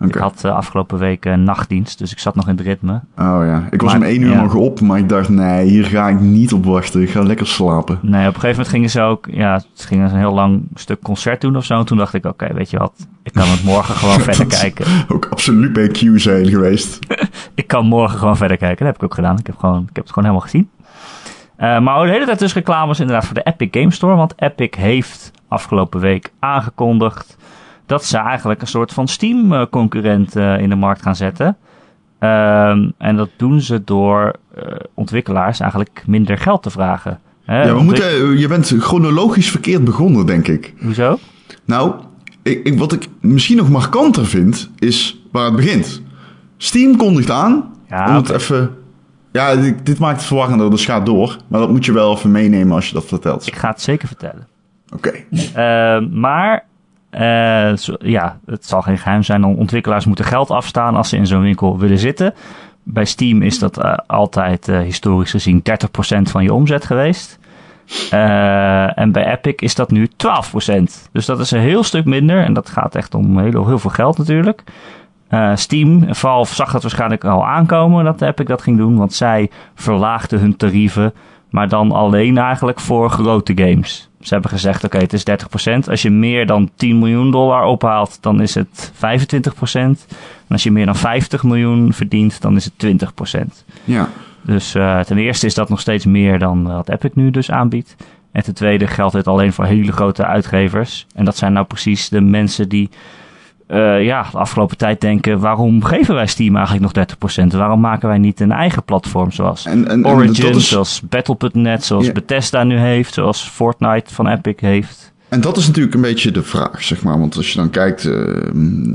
Ik had eh, afgelopen week een nachtdienst, dus ik zat nog in het ritme. Oh ja, ik was Maar- om één uur ja. nog op, maar ik dacht, nee, hier ga ik niet op wachten. Ik ga lekker slapen. Nee, op een gegeven moment gingen ze ook, ja, ze gingen een heel lang stuk concert doen of zo. En toen dacht ik, oké, weet je wat, ik kan het morgen gewoon verder kijken. Ook absoluut bij Q zijn geweest. Ik kan morgen gewoon verder kijken. Dat heb ik ook gedaan. Ik heb, gewoon, ik heb het gewoon helemaal gezien. Eh, maar de hele tijd dus reclames inderdaad voor de Epic Game Store. Want Epic heeft afgelopen week aangekondigd dat ze eigenlijk een soort van Steam-concurrent eh, in de markt gaan zetten. Ehm, en dat doen ze door eh, ontwikkelaars eigenlijk minder geld te vragen. Hè, Ja, we moeten, eh, je bent chronologisch verkeerd begonnen, denk ik. Hoezo? Nou, ik, ik- wat ik misschien nog markanter vind, is waar het begint. Steam kondigt aan, Ja, om het even... Ja, dit, dit maakt het verwarrender, dus ga door. Maar dat moet je wel even meenemen als je dat vertelt. Ik ga het zeker vertellen. Oké. Eh, maar eh, ja, het zal geen geheim zijn. Ontwikkelaars moeten geld afstaan als ze in zo'n winkel willen zitten. Bij Steam is dat eh, altijd eh, historisch gezien 30% van je omzet geweest. En bij Epic is dat nu 12%. Dus dat is een heel stuk minder. En dat gaat echt om heel, heel veel geld natuurlijk. Steam, Valve zag dat waarschijnlijk al aankomen dat Epic dat ging doen. Want zij verlaagden hun tarieven Maar dan alleen eigenlijk voor grote games. Ze hebben gezegd, oké, het is 30%. Als je meer dan 10 miljoen dollar ophaalt, dan is het 25%. En als je meer dan 50 miljoen verdient, dan is het 20%. Ja. Dus uh, ten eerste is dat nog steeds meer dan wat Epic nu dus aanbiedt. En ten tweede geldt dit alleen voor hele grote uitgevers. En dat zijn nou precies de mensen die uh, ja, de afgelopen tijd denken... waarom geven wij Steam eigenlijk nog 30%? Waarom maken wij niet een eigen platform zoals en, en, Origin, is... zoals Battle.net, zoals. Bethesda nu heeft... zoals Fortnite van Epic heeft? En dat is natuurlijk een beetje de vraag, zeg maar. Want als je dan kijkt, uh,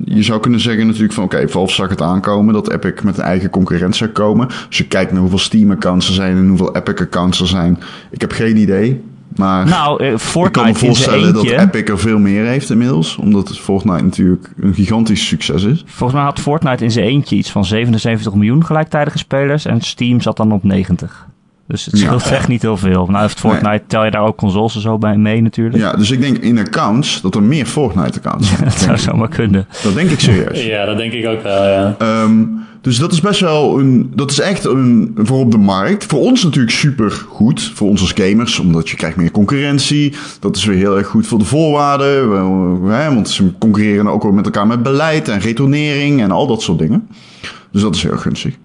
je zou kunnen zeggen natuurlijk van... oké, okay, Valve zag het aankomen dat Epic met een eigen concurrent zou komen. Als je kijkt naar hoeveel Steam-accounts er zijn en hoeveel Epic-accounts er zijn... ik heb geen idee. Maar nou, Fortnite ik kan me voorstellen dat Epic er veel meer heeft inmiddels. Omdat Fortnite natuurlijk een gigantisch succes is. Volgens mij had Fortnite in zijn eentje iets van 77 miljoen gelijktijdige spelers. En Steam zat dan op 90. Dus het scheelt echt niet heel veel. Nou, heeft Fortnite, nee. tel je daar ook consoles en zo bij mee natuurlijk. Ja, dus ik denk in accounts dat er meer Fortnite-accounts zijn. dat zou zomaar kunnen. Dat denk ik serieus. ja, dat denk ik ook wel, ja. Um, dus dat is best wel een. Dat is echt een. Voor op de markt. Voor ons natuurlijk super goed. Voor ons als gamers. Omdat je krijgt meer concurrentie. Dat is weer heel erg goed voor de voorwaarden. Hè, want ze concurreren ook weer met elkaar met beleid en retournering en al dat soort dingen. Dus dat is heel gunstig.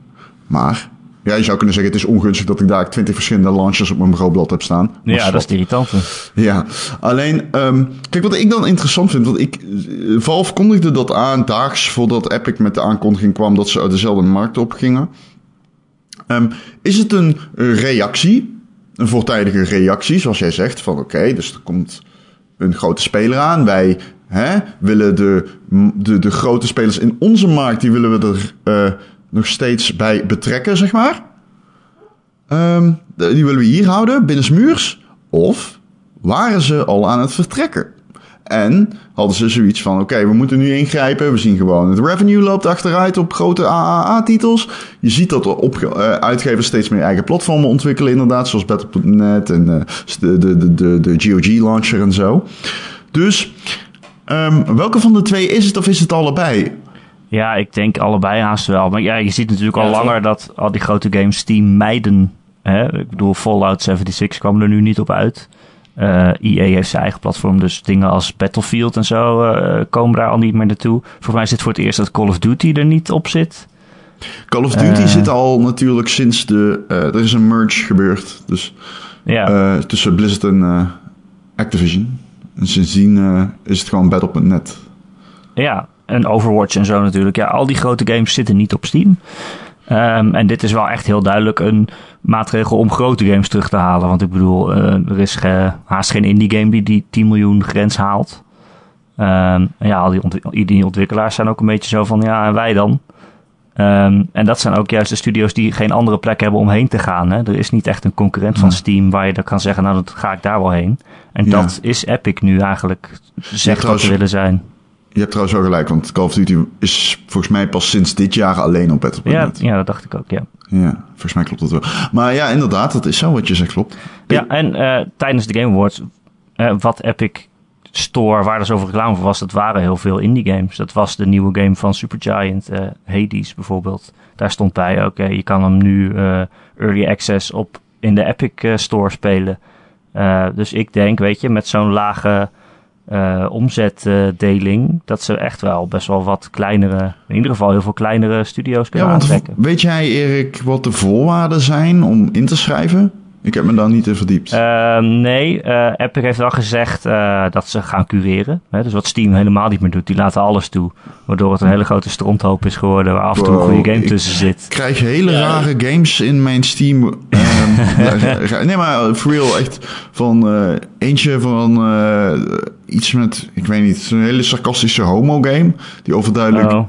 Maar ja, je zou kunnen zeggen, het is ongunstig dat ik daar twintig verschillende launchers op mijn bureaublad heb staan. Ja, dat is irritant. Ja, alleen, um, kijk, wat ik dan interessant vind, want ik, eh, Valve kondigde dat aan daags voordat Epic met de aankondiging kwam dat ze uit dezelfde markt opgingen. Um, is het een reactie, een voortijdige reactie, zoals jij zegt, van oké, okay, dus er komt een grote speler aan, wij hè, willen de, de, de grote spelers in onze markt, die willen we er... Uh, nog steeds bij betrekken, zeg maar. Um, die willen we hier houden, binnensmuurs. Of waren ze al aan het vertrekken? En hadden ze zoiets van: oké, we moeten nu ingrijpen. We zien gewoon het revenue loopt achteruit op grote AAA-titels. Je ziet dat op, uh, uitgevers steeds meer eigen platformen ontwikkelen, inderdaad, zoals Battle.net en uh, de, de, de, de GOG-launcher en zo. Dus um, welke van de twee is het of is het allebei? Ja, ik denk allebei haast wel. Maar ja, je ziet natuurlijk al langer dat al die grote games Steam mijden. Hè? Ik bedoel, Fallout 76 kwam er nu niet op uit. Uh, eh, EA heeft zijn eigen platform, dus dingen als Battlefield en zo uh, komen daar al niet meer naartoe. Volgens mij is het voor het eerst dat Call of Duty er niet op zit. Call of Duty uh, zit al natuurlijk sinds de... er is een merge gebeurd, dus tussen Blizzard en Activision. En sindsdien is het gewoon Battle.net. Ja, en Overwatch en zo natuurlijk. Ja, al die grote games zitten niet op Steam. Um, en dit is wel echt heel duidelijk een maatregel om grote games terug te halen. Want ik bedoel, uh, er is ge, haast geen indie game die die 10 miljoen grens haalt. Um, ja, al die, ont die, ontwikkelaars zijn ook een beetje zo van, ja, en wij dan? Um, en dat zijn ook juist de studio's die geen andere plek hebben om heen te gaan. Hè? Er is niet echt een concurrent van Steam waar je dan kan zeggen, nou, dan ga ik daar wel heen. En ja. dat is Epic nu eigenlijk, zegt wat te willen zijn. Je hebt trouwens wel gelijk, want Call of Duty is volgens mij pas sinds dit jaar alleen op Battle.net. Ja, ja, dat dacht ik ook, ja. Ja, volgens mij klopt dat wel. Maar ja, inderdaad, dat is zo wat je zegt, klopt. Ja, en uh, tijdens de Game Awards, uh, wat Epic Store, waar er zoveel reclame voor was, dat waren heel veel indie games. Dat was de nieuwe game van Supergiant, uh, Hades bijvoorbeeld. Daar stond bij, oké, okay, je kan hem nu early access op in de Epic Store spelen. dus ik denk, weet je, met zo'n lage uh, omzetdeling, dat ze echt wel best wel wat kleinere, in ieder geval heel veel kleinere studio's kunnen ja, want aantrekken. Weet jij, Erik, wat de voorwaarden zijn om in te schrijven? Ik heb me daar niet in verdiept. Uh, nee, uh, Epic heeft wel gezegd uh, dat ze gaan cureren. Hè? Dus wat Steam helemaal niet meer doet. Die laten alles toe. Waardoor het een hele grote stronthoop is geworden. Waar af en toe een goede game tussen zit. Ik krijg hele ja. rare games in mijn Steam. Um, nee, maar for real. Echt van uh, eentje van iets met, ik weet niet, een hele sarcastische homo game. Die overduidelijk... Oh.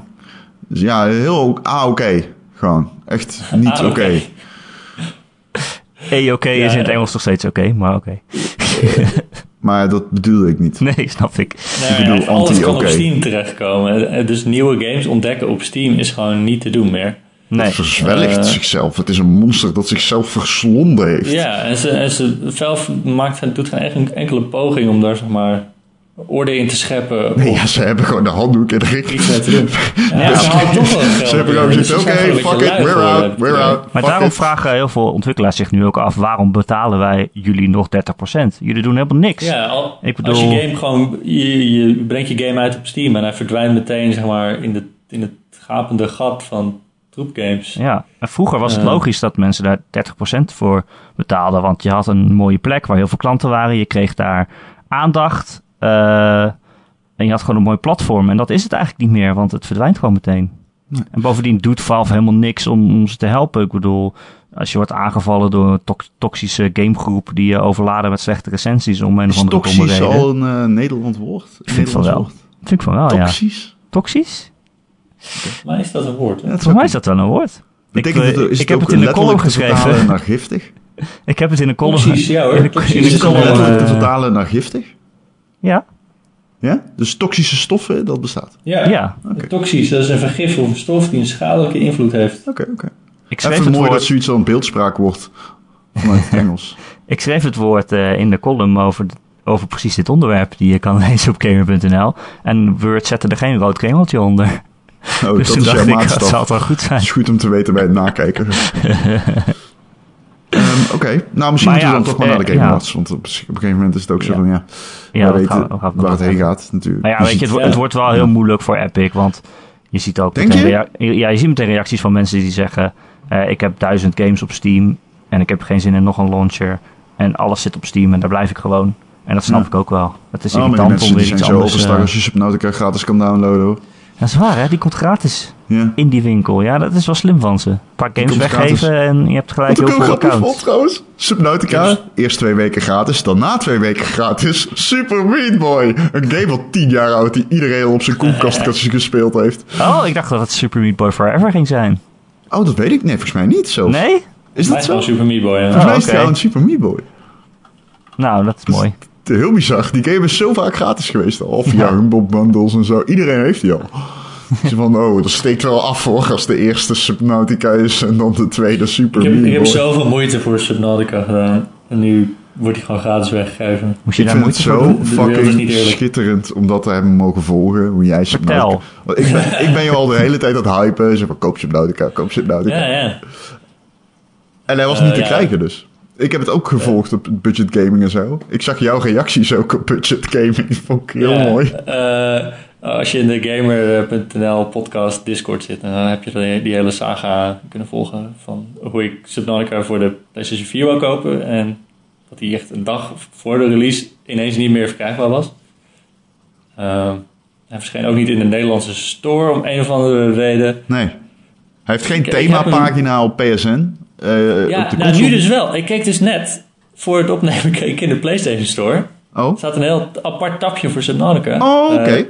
Ja, heel ah, oké. Okay. Gewoon. Echt niet ah, oké. Okay. Oké okay ja, is in het Engels nog steeds oké, okay, maar oké. maar dat bedoelde ik niet. Nee, snap ik. Nee, ik bedoel, alles kan op Steam terechtkomen. Dus nieuwe games ontdekken op Steam is gewoon niet te doen meer. Nee. Het verzwelgt uh, zichzelf. Het is een monster dat zichzelf verslonden heeft. Ja, en, ze, en ze, Valve maakt, doet geen enkele poging om daar zeg maar orde in te scheppen. Nee, ja, ze hebben gewoon de handdoek in de doen. Ja, ze houden toch wel geld. Ze hebben Dus gezegd, ze oké, gewoon fuck it, we're out, we're out. Maar daarom it. vragen heel veel ontwikkelaars zich nu ook af: waarom betalen wij jullie nog 30%? Jullie doen helemaal niks. Ja, al- Ik als bedoel- je game gewoon, je, je brengt je game uit op Steam en hij verdwijnt meteen zeg maar in, de, in het gapende gat van troepgames. Ja, en vroeger was het logisch dat mensen daar 30% voor betaalden. Want je had een mooie plek waar heel veel klanten waren. Je kreeg daar aandacht. Eh, en je had gewoon een mooi platform. En dat is het eigenlijk niet meer, want het verdwijnt gewoon meteen. Nee. En bovendien doet Valve helemaal niks om, om ze te helpen. Ik bedoel, als je wordt aangevallen door een tox- toxische gamegroep die je overladen met slechte recensies om een of Is andere domme toxisch reden. al een eh, Nederland woord? Ik vind van wel. Vind ik van wel, woord? ja. Toxisch? Toxisch? Maar is dat een woord? Ja, Voor mij is dat wel een woord. Ik, het, eh, is ik het heb ook het in de column geschreven. vertalen naar giftig? Ik heb het in een column. Toxisch, ja hoor. In de, Toxisch in de is Is het column. letterlijk te eh, vertalen naar giftig? Ja, Ja? Dus toxische stoffen, dat bestaat. Ja, ja. Toxisch, dat is een vergif of een stof die een schadelijke invloed heeft. Oké, oké. Ik schreef Even het mooi dat woord, zoiets al een beeldspraak wordt vanuit het Engels. ik schreef het woord eh, in de column over, over precies dit onderwerp die je kan lezen op gamer.nl. En Word zette er geen rood kringeltje onder. Oh, dus dat toen is dacht jouw ik, dat maatstaf. zal wel goed zijn. Dat is goed om te weten bij het nakijken. Ehm, Oké, nou misschien Maar moeten we ja, dan toch maar eh, naar de Game ja. Awards. Want op, op een gegeven moment is het ook zo Ja. van ja, Ja, we weten waar het heen gaat natuurlijk. Maar ja, Je weet je, het, wordt- het wordt wel heel moeilijk voor Epic, want je ziet ook Denk meteen, je? ja, je ziet meteen reacties van mensen die zeggen, eh, ik heb duizend games op Steam en ik heb geen zin in nog een launcher en alles zit op Steam en daar blijf ik gewoon. En dat snap Ja. ik ook wel. Het is Oh, irritant mensen om die weer zijn iets zo anders... overstar eh, als je Subnautica gratis kan downloaden hoor. Dat is waar hè, die komt gratis Ja. in die winkel. Ja, dat is wel slim van ze. Een paar games weggeven en je hebt gelijk Wat heel veel accounts. trouwens. Subnautica, Dus- eerst twee weken gratis, dan na twee weken gratis. Super Meat Boy. Een game van tien jaar oud die iedereen al op zijn koelkast gespeeld heeft. Oh, ik dacht dat het Super Meat Boy Forever ging zijn. Oh, dat weet ik. Nee, volgens mij niet zelfs. Nee? Is dat zo? Super Meat Boy. hè. Volgens mij is oké. het gewoon Super Meat Boy. Nou, dat is mooi. Heel bizar. Die game is zo vaak gratis geweest al. Of via Humble Bundles en zo. Iedereen heeft die al. Zo van, oh, dat steekt wel af hoor. Als de eerste Subnautica is en dan de tweede Super Ik heb, ik heb zoveel moeite voor Subnautica gedaan. En nu wordt hij gewoon gratis weggegeven. Moest je Ik daar vind het moeite voor zo doen? De wereld is niet fucking eerlijk. schitterend om dat te hebben mogen volgen. Hoe jij Subnautica... Want Ik ben, ik ben je al de hele tijd aan het hypen. Zeg van, koop Subnautica, koop Subnautica. Ja, ja. En hij was Eh, niet te ja. krijgen dus. Ik heb het ook gevolgd op budget gaming en zo. Ik zag jouw reacties ook op budget gaming. Vond ik heel Ja, mooi. eh, als je in de gamer.nl podcast Discord zit, dan heb je die, die hele saga kunnen volgen van hoe ik Subnautica voor de PlayStation 4 wou kopen. En dat die echt een dag voor de release ineens niet meer verkrijgbaar was. Eh, hij verscheen ook niet in de Nederlandse store om een of andere reden. Nee. Hij heeft geen Ik- ik heb themapagina op PSN. Eh, Ja, nou console. nu dus wel. Ik keek dus net voor het opnemen keek ik in de PlayStation Store. Oh, Er staat een heel apart tapje voor Subnautica. oh oké. Eh,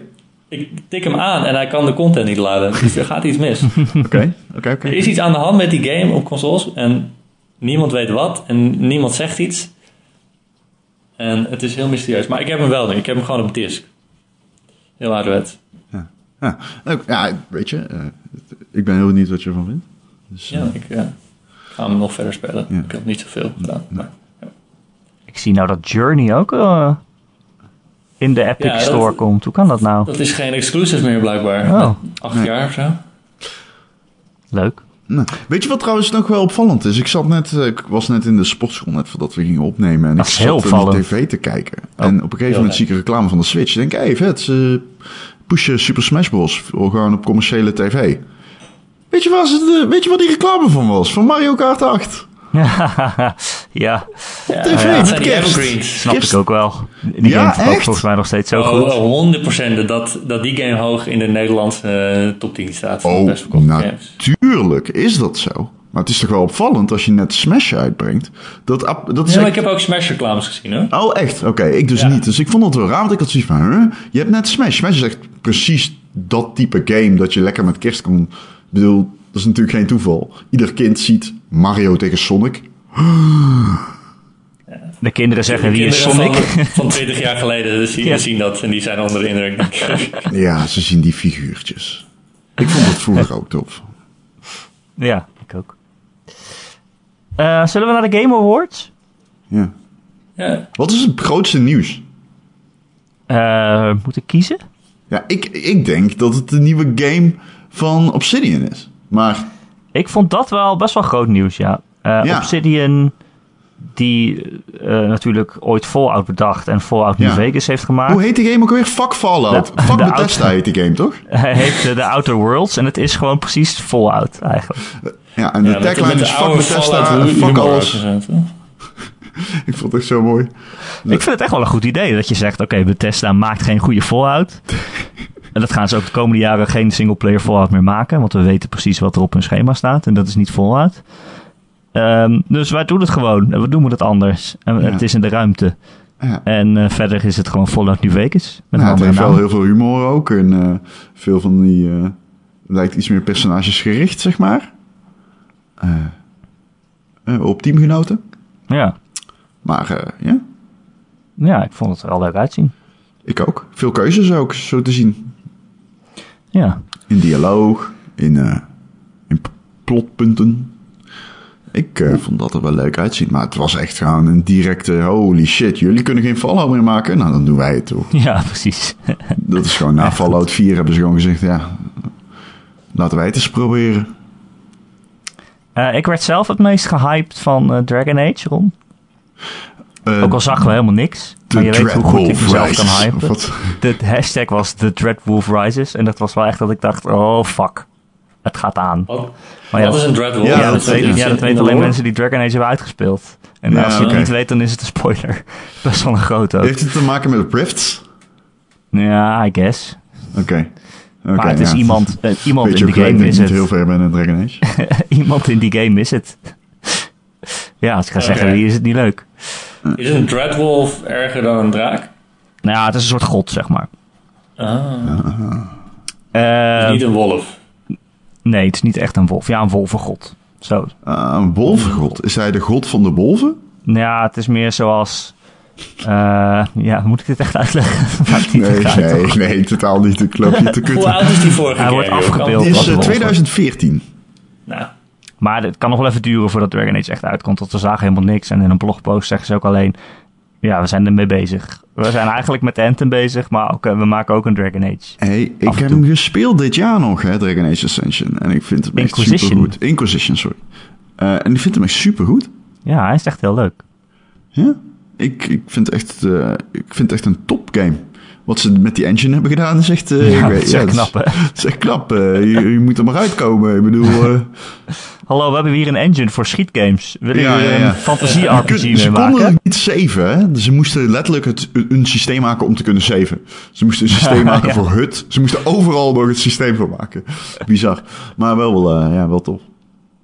ik tik hem aan en hij kan de content niet laden. Dus er gaat iets mis. Oké, oké, oké. Er is iets aan de hand met die game op consoles en niemand weet wat en niemand zegt iets. En het is heel mysterieus. Maar ik heb hem wel nu. Ik heb hem gewoon op disc. Heel ouderwets. Ja, ook- ja, weet je, eh, ik ben heel benieuwd wat je ervan vindt. Dus, Ja, ik ja, ik ga hem nog verder spelen. Ja. Ik heb niet zoveel gedaan. Maar, Ik zie nou dat Journey ook eh, in de Epic Ja, dat- Store komt. Hoe kan dat nou? dat is geen exclusive meer blijkbaar. Oh. Acht Nee. jaar of zo. Leuk. nou, weet je wat trouwens nog wel opvallend is? Ik zat net, eh, ik was net in de sportschool net voordat we gingen opnemen. En Dat ik zat de opvallend. tv te kijken. Oh, en op een gegeven moment zie ik een reclame van de Switch. Ik denk, hé, hey, vet, ze pushen Super Smash Bros. gewoon op commerciële tv. Weet je, waar ze de, weet je wat die reclame van was? Van Mario Kart 8. ja, Ja, TV dat met die kerst. snap Kerst- ik ook wel. Die Ja, game verkoopt echt? volgens mij nog steeds zo Oh, goed. oh, 100% dat, dat die game hoog in de Nederlandse eh, top 10 staat Oh, best natuurlijk is dat zo. Maar het is toch wel opvallend als je net Smash uitbrengt. Dat, dat is Ja, maar echt- ik heb ook Smash reclames gezien hoor. Oh, echt? Oké, ik dus Ja. niet. Dus ik vond het wel raar, want ik had zoiets van... Huh? Je hebt net Smash. Smash is echt precies dat type game dat je lekker met kerst kan... Ik bedoel, dat is natuurlijk geen toeval. Ieder kind ziet Mario tegen Sonic. De kinderen zeggen wie is Sonic. Van, van 20 jaar geleden zien, Ja. zien dat en die zijn onder de indruk. Ja, ze zien die figuurtjes. Ik vond het vroeger ook tof. ja, ik ook. Eh, zullen we naar de Game Awards? Ja. ja. Wat is het grootste nieuws? Eh, moet ik kiezen? Ja, ik, ik denk dat het de nieuwe game van Obsidian is. Maar Ik vond dat wel best wel groot nieuws, ja. Eh, Ja. Obsidian, die eh, natuurlijk ooit Fallout bedacht en Fallout New Ja. Vegas heeft gemaakt. hoe heet die game ook weer? Fuck Fallout. De- Fuck de Bethesda heet die game, toch? Hij heet eh, The Outer Worlds en het is gewoon precies Fallout eigenlijk. Ja, en de Ja, tagline met is de fuck Bethesda, Fallout fuck alles. Ik vond het echt zo mooi. Ik vind het echt wel een goed idee dat je zegt, oké, Bethesda maakt geen goede Fallout. en dat gaan ze ook de komende jaren geen singleplayer Fallout meer maken, want we weten precies wat er op hun schema staat en dat is niet Fallout. Ehm, dus wij doen het gewoon en we doen het anders. En Ja. het is in de ruimte. Ja. En eh, verder is het gewoon Fallout New Vegas. Met Nou, het heeft wel heel veel humor ook. En eh, veel van die... eh, lijkt iets meer personagesgericht, zeg maar. Op teamgenoten. Ja. Maar ja, ja, ik vond het er wel leuk uitzien. ik ook. Veel keuzes ook, zo te zien. Ja. In dialoog, in, eh, in plotpunten. Ik eh, vond dat er wel leuk uitzien. Maar het was echt gewoon een directe... Holy shit, jullie kunnen geen Fallout meer maken? Nou, dan doen wij het toch. ja, precies. Dat is gewoon na Fallout 4 hebben ze gewoon gezegd... Ja, laten wij het eens proberen. Eh, ik werd zelf het meest gehyped van Dragon Age, Ron. Ook al zagen we helemaal niks. Maar je weet hoe goed ik mezelf kan hypen. De hashtag was The Dreadwolf Rises. En dat was wel echt dat ik dacht, oh fuck. Het gaat aan. Wat, Maar ja, wat is een Dreadwolf? Ja, Ja, dat dat, weet- weten, ja, dat alleen mensen die Dragon Age hebben uitgespeeld. En Ja, als je het niet weet, dan is het een spoiler. Best wel een grote ook. Heeft het te maken met Rifts? Ja, I guess. Oké. Oké, maar het is iemand, eh, iemand in gelijk game dat is het. heel ver ben in Dragon Age? iemand in die game is het. ja, als ik ga zeggen, wie is het niet leuk? Is een Dreadwolf erger dan een draak? Nou ja, het is een soort god, zeg maar. Ah, Eh, niet een wolf. nee, het is niet echt een wolf. Ja, een wolvengod. Zo. Ah, een wolvengod. Is hij de god van de wolven? Nou Ja, het is meer zoals... eh, ja, moet ik dit echt uitleggen? Nee, uit, nee, toch? nee, totaal niet. Ik loop je te Hoe kutten. oud is die vorige Hij game? wordt afgebeeld. Die is als eh, wolven. 2014. Nou, Maar het kan nog wel even duren voordat Dragon Age echt uitkomt. Want we zagen helemaal niks. En in een blogpost zeggen ze ook alleen... Ja, we zijn ermee bezig. We zijn eigenlijk met Anthem bezig. Maar ook, eh, we maken ook een Dragon Age. Hey, ik heb hem gespeeld dit jaar nog, hè, Dragon Age Ascension. En ik vind hem echt supergoed. Inquisition, sorry. Eh, en ik vind hem echt supergoed. Ja, hij is echt heel leuk. Ja, ik, ik, vind echt, eh, ik vind echt een topgame. Wat ze met die engine hebben gedaan is echt... eh, Ja, ik weet- dat is echt knap, hè? Is echt knap. eh, je, je moet er maar uitkomen. Ik bedoel... eh, Hallo, we hebben hier een engine voor schietgames. Ja, jullie ja, een fantasie-RPG mee ze konden maken? het niet saven, hè? Dus ze moesten letterlijk het, een systeem maken om te kunnen saven. Ze moesten een systeem maken voor HUD. Ze moesten overal nog het systeem voor maken. Bizar. Maar wel, eh, ja, wel tof.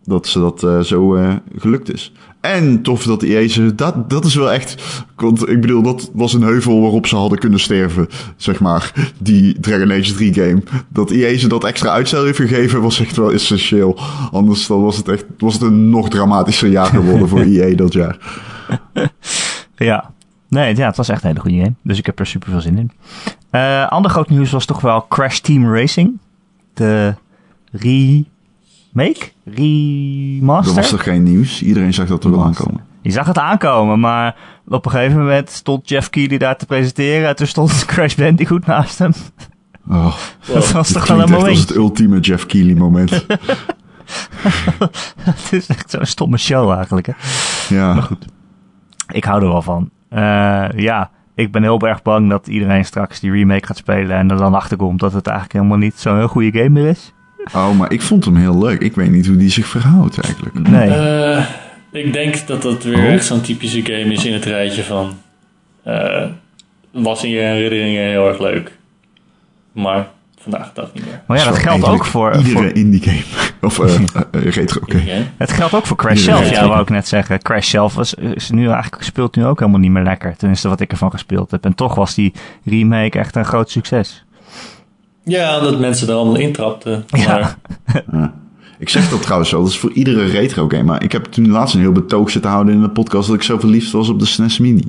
Dat ze dat eh, zo eh, gelukt is. En tof dat EA ze... Dat, dat is wel echt... Want ik bedoel, dat was een heuvel waarop ze hadden kunnen sterven. Zeg maar, die Dragon Age 3 game. Dat EA ze dat extra uitstel heeft gegeven was echt wel essentieel. Anders dan was het echt was het een nog dramatischer jaar geworden voor EA dat jaar. Ja. Nee, ja, het was echt een hele goede game. Dus ik heb er super veel zin in. Eh ander groot nieuws was toch wel Crash Team Racing. De remake? Remaster? Er was er geen nieuws. Iedereen zag dat er wel aankomen. Je zag het aankomen, maar op een gegeven moment stond Jeff Keighley daar te presenteren. En toen stond Crash Bandicoot naast hem. Oh, Dat was toch wel een klinkt echt als moment. het ultieme Jeff Keighley moment. Het is echt zo'n stomme show eigenlijk. Hè? ja, Ik hou er wel van. Eh, ja, ik ben heel erg bang dat iedereen straks die remake gaat spelen. En er dan achterkomt dat het eigenlijk helemaal niet zo'n heel goede game meer is. Oh, maar ik vond hem heel leuk. Ik weet niet hoe die zich verhoudt eigenlijk. Nee. Eh, ik denk dat dat weer Oh. echt zo'n typische game is in het rijtje van... eh, was in je herinneringen heel erg leuk. Maar vandaag de dag niet meer. maar ja, dat Zo geldt ook voor, Iedere voor- indie game. Of eh, eh, retro, oké. Het geldt ook voor Crash Iedereen. zelf, ja, Ja. wou ik net zeggen. Crash zelf was, is nu eigenlijk, speelt nu ook helemaal niet meer lekker. Tenminste, wat ik ervan gespeeld heb. En toch was die remake echt een groot succes. Ja, omdat mensen er allemaal intrapten. Maar Ja. Ik zeg dat trouwens wel, dat is voor iedere retro game. Maar ik heb toen laatst een heel betoog zitten houden in de podcast dat ik zo verliefd was op de SNES Mini.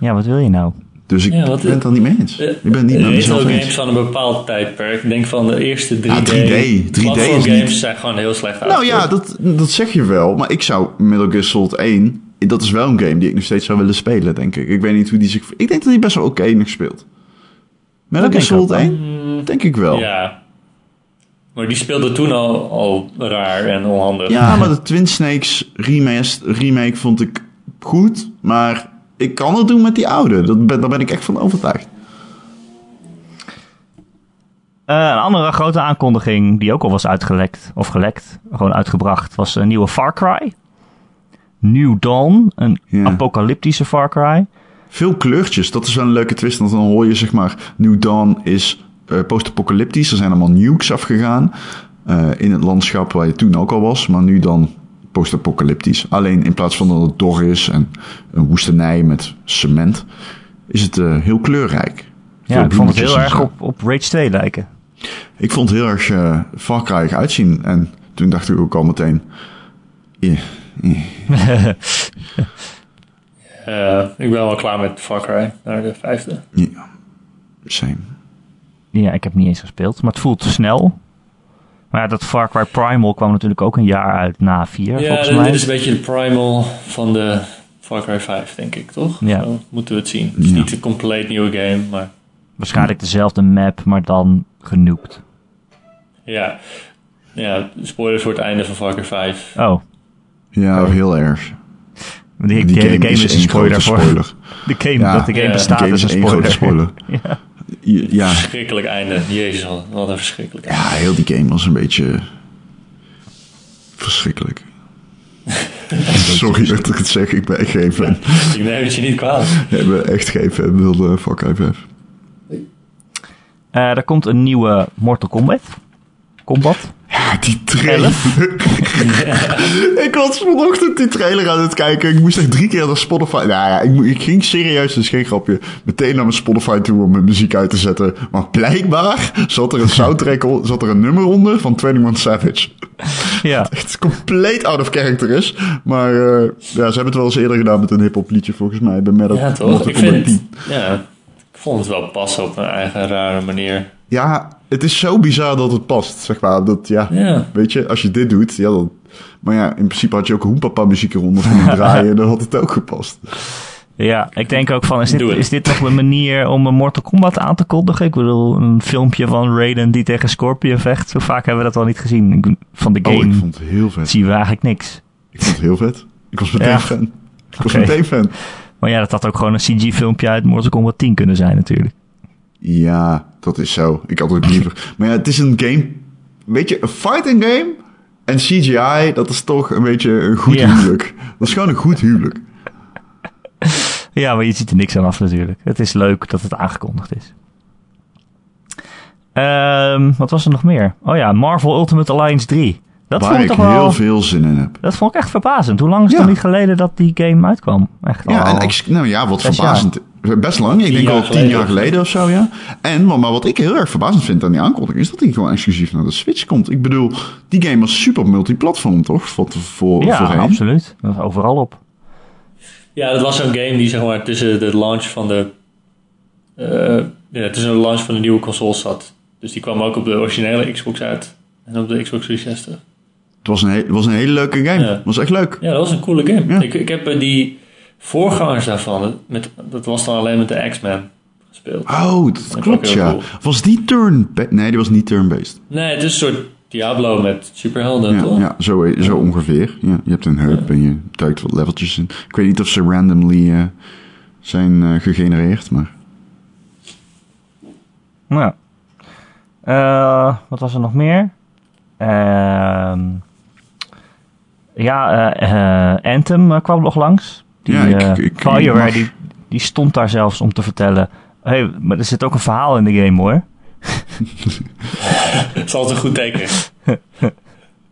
Ja, wat wil je nou? Dus ik Ja, wat- ben het er niet mee eens. Eh, Ik ben het niet met retro mezelf games eens. van een bepaald tijdperk. Ik denk van de eerste 3D. Ja, 3D. 3D platform is niet- games zijn gewoon heel slecht Nou ja, dat, dat zeg je wel. Maar ik zou Metal Gear Solid 1... Dat is wel een game die ik nog steeds zou willen spelen, denk ik. Ik weet niet hoe die zich... Ik denk dat hij best wel oké nog speelt. Metal Gear denk ik Solid ook 1? Denk ik wel. Ja, Ja. Maar die speelde toen al, al raar en onhandig. maar de Twin Snakes remake, remake vond ik goed. Maar ik kan het doen met die oude. Dat ben, daar ben ik echt van overtuigd. Eh, een andere grote aankondiging die ook al was uitgelekt, of gelekt, gewoon uitgebracht, was een nieuwe Far Cry. New Dawn, een Ja. apocalyptische Far Cry. Veel kleurtjes, dat is wel een leuke twist. Want dan hoor je zeg maar, New Dawn is eh, post-apocalyptisch. Er zijn allemaal nukes afgegaan eh, in het landschap waar je toen ook al was. Maar nu dan post-apocalyptisch. Alleen in plaats van dat het dor is en een woestenij met cement, is het eh, heel kleurrijk. Ja, ik vond het heel erg op, op Rage 2 lijken. Ik vond het heel erg Far Cry uitzien. En toen dacht ik ook al meteen... eh, Eh, ik ben wel klaar met Far Cry naar de vijfde. ja, same. Ja, ik heb niet eens gespeeld, maar het voelt snel. Maar ja, dat Far Cry Primal kwam natuurlijk ook een jaar uit na 4, Ja, volgens dit, mij. dit is een beetje de primal van de Far Cry 5, denk ik, toch? Ja. Zo moeten we het zien. Het is Ja. niet een compleet nieuwe game, maar Waarschijnlijk dezelfde map, maar dan genoemd. ja. Ja, spoilers voor het einde van Far Cry 5. Oh, Ja, heel erg. Die, die hele game is een spoiler grote voor. spoiler. De game, Ja, dat de game ja, bestaat de game is een één grote spoiler. spoiler. Ja, Verschrikkelijk einde. Jezus, wat, wat een verschrikkelijk einde. ja, heel die game was een beetje verschrikkelijk. Sorry dat ik het zeg, ik ben echt geen fan. Ik neem het je niet kwalijk. Ik ben echt geen fan de Far Cry 5. Eh, er komt een nieuwe Mortal Kombat. Combat. Die trailer. ik was vanochtend die trailer aan het kijken. Ik moest echt drie keer naar Spotify. Nou ja, ik, ik ging serieus, dat is geen grapje, meteen naar mijn Spotify toe om mijn muziek uit te zetten. Maar blijkbaar zat er een soundtrack, zat er een nummer onder van 21 Savage. Ja. Echt compleet out of character is. Maar eh, ja, ze hebben het wel eens eerder gedaan met een hip-hop liedje volgens mij. Bij Metal Ja, toch? Ik vind 10. ja, ik vond het wel passen op een eigen rare manier. Ja, het is zo bizar dat het past, zeg maar. Dat, ja, Ja. weet je, als je dit doet, ja, dan... Maar ja, in principe had je ook Hoempapa muziek eronder kunnen draaien. dan had het ook gepast. ja, ik denk ook van, is dit, is dit nog een manier om een Mortal Kombat aan te kondigen? Ik bedoel, een filmpje van Raiden die tegen Scorpion vecht. Zo vaak hebben we dat al niet gezien. Ik- Van de Oh, game ik vond het heel vet. zien we eigenlijk niks. Ik vond het heel vet. Ik was meteen Ja. fan. Ik was meteen fan. Maar ja, dat had ook gewoon een CG-filmpje uit Mortal Kombat 10 kunnen zijn natuurlijk. Ja, dat is zo. Ik had het liever. Maar ja, het is een game... Weet je, een fighting game en CGI, dat is toch een beetje een goed Ja. huwelijk. Dat is gewoon een goed huwelijk. Ja, maar je ziet er niks aan af natuurlijk. Het is leuk dat het aangekondigd is. Ehm, wat was er nog meer? Oh ja, Marvel Ultimate Alliance 3. Dat waar vond ik ik toch wel... heel veel zin in heb. Dat vond ik echt verbazend. Hoe lang is het Ja. niet geleden dat die game uitkwam? Echt Ja, al- en nou ja, wat verbazend. Best lang. Ik denk al tien jaar geleden of zo, ja. En, maar, maar wat ik heel erg verbazend vind aan die aankondiging... is dat die gewoon exclusief naar de Switch komt. Ik bedoel, die game was super multiplatform, toch? Voor, voor, ja, voorheen. absoluut. Dat was overal op. Ja, dat was zo'n game die zeg maar tussen de launch van de... eh, ja, tussen de launch van de nieuwe console zat. Dus die kwam ook op de originele Xbox uit. En op de Xbox 360. Het was een, he- het was een hele leuke game. Ja. Het was echt leuk. Ja, dat was een coole game. Ja. Ik, ik heb eh, die voorgangers daarvan, met, dat was dan alleen met de X-Men gespeeld. Oh, dat klopt, ja. cool. Was die turn... Nee, die was niet turn-based. Nee, het is een soort Diablo met superhelden, Ja, toch? ja zo, zo ongeveer. Ja, je hebt een heup en je duikt wat leveltjes in. Ik weet niet of ze randomly eh, zijn eh, gegenereerd, maar... Nou ja. Eh, wat was er nog meer? Ehm, ja, Anthem kwam nog langs. Die, Ja, ik- eh, ik- ik Bioware, mag- die, die stond daar zelfs om te vertellen... hey, maar er zit ook een verhaal in de game hoor. Het is altijd een goed teken.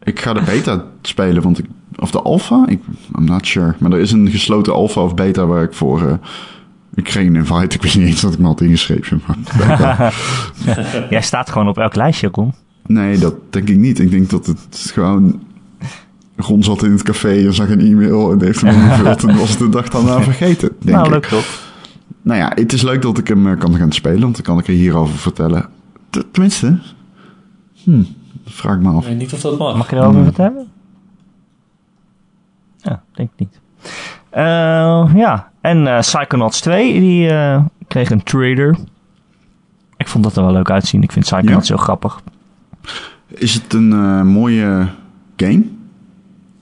Ik ga de beta spelen, want ik... Of de alpha? Ik, I'm not sure. Maar er is een gesloten alpha of beta waar ik voor... eh, ik kreeg een invite. Ik wist niet eens dat ik me had ingeschreven. Maar Jij staat gewoon op elk lijstje, Ron. nee, dat denk ik niet. Ik denk dat het gewoon... Ron zat in het café en zag een e-mail en heeft hem ingevuld. en was het de dag daarna vergeten, denk nou, ik. leuk toch? Nou ja, het is leuk dat ik hem eh, kan gaan spelen, want dan kan ik er hierover vertellen. T- tenminste, hm, vraag ik me af. Ik weet niet of dat mag. Mag je erover vertellen? Ja, denk ik niet. Eh, ja, en eh Psychonauts 2, die eh, kreeg een trailer. Ik vond dat er wel leuk uitzien. Ik vind Psychonauts heel grappig. Is het een mooie game?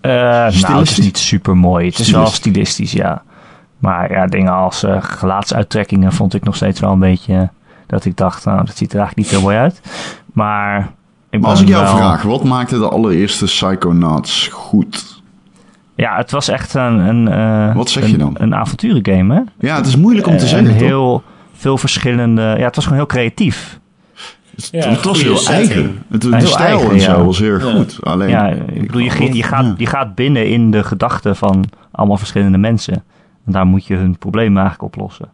Eh, nou, het is niet super mooi. Het is wel Stilistisch. ja. Maar ja, dingen als gelaatsuittrekkingen vond ik nog steeds wel een beetje... dat ik dacht, nou, dat ziet er eigenlijk niet heel mooi uit. Maar... Ik Maar als ik jou wel- vraag, wat maakte de allereerste Psychonauts goed? Ja, het was echt een... een eh, Wat zeg een, je dan? Een avonturengame, hè? Ja, het is moeilijk om te zeggen, toch? heel veel verschillende... Ja, het was gewoon heel creatief. Ja, het was heel setting. eigen. Het, de heel stijl eigen, en zo ja. was heel Ja. goed. Alleen, Ja, ik bedoel, je, je, gaat, Ja. je gaat binnen in de gedachten van allemaal verschillende mensen. En daar moet je hun probleem eigenlijk oplossen.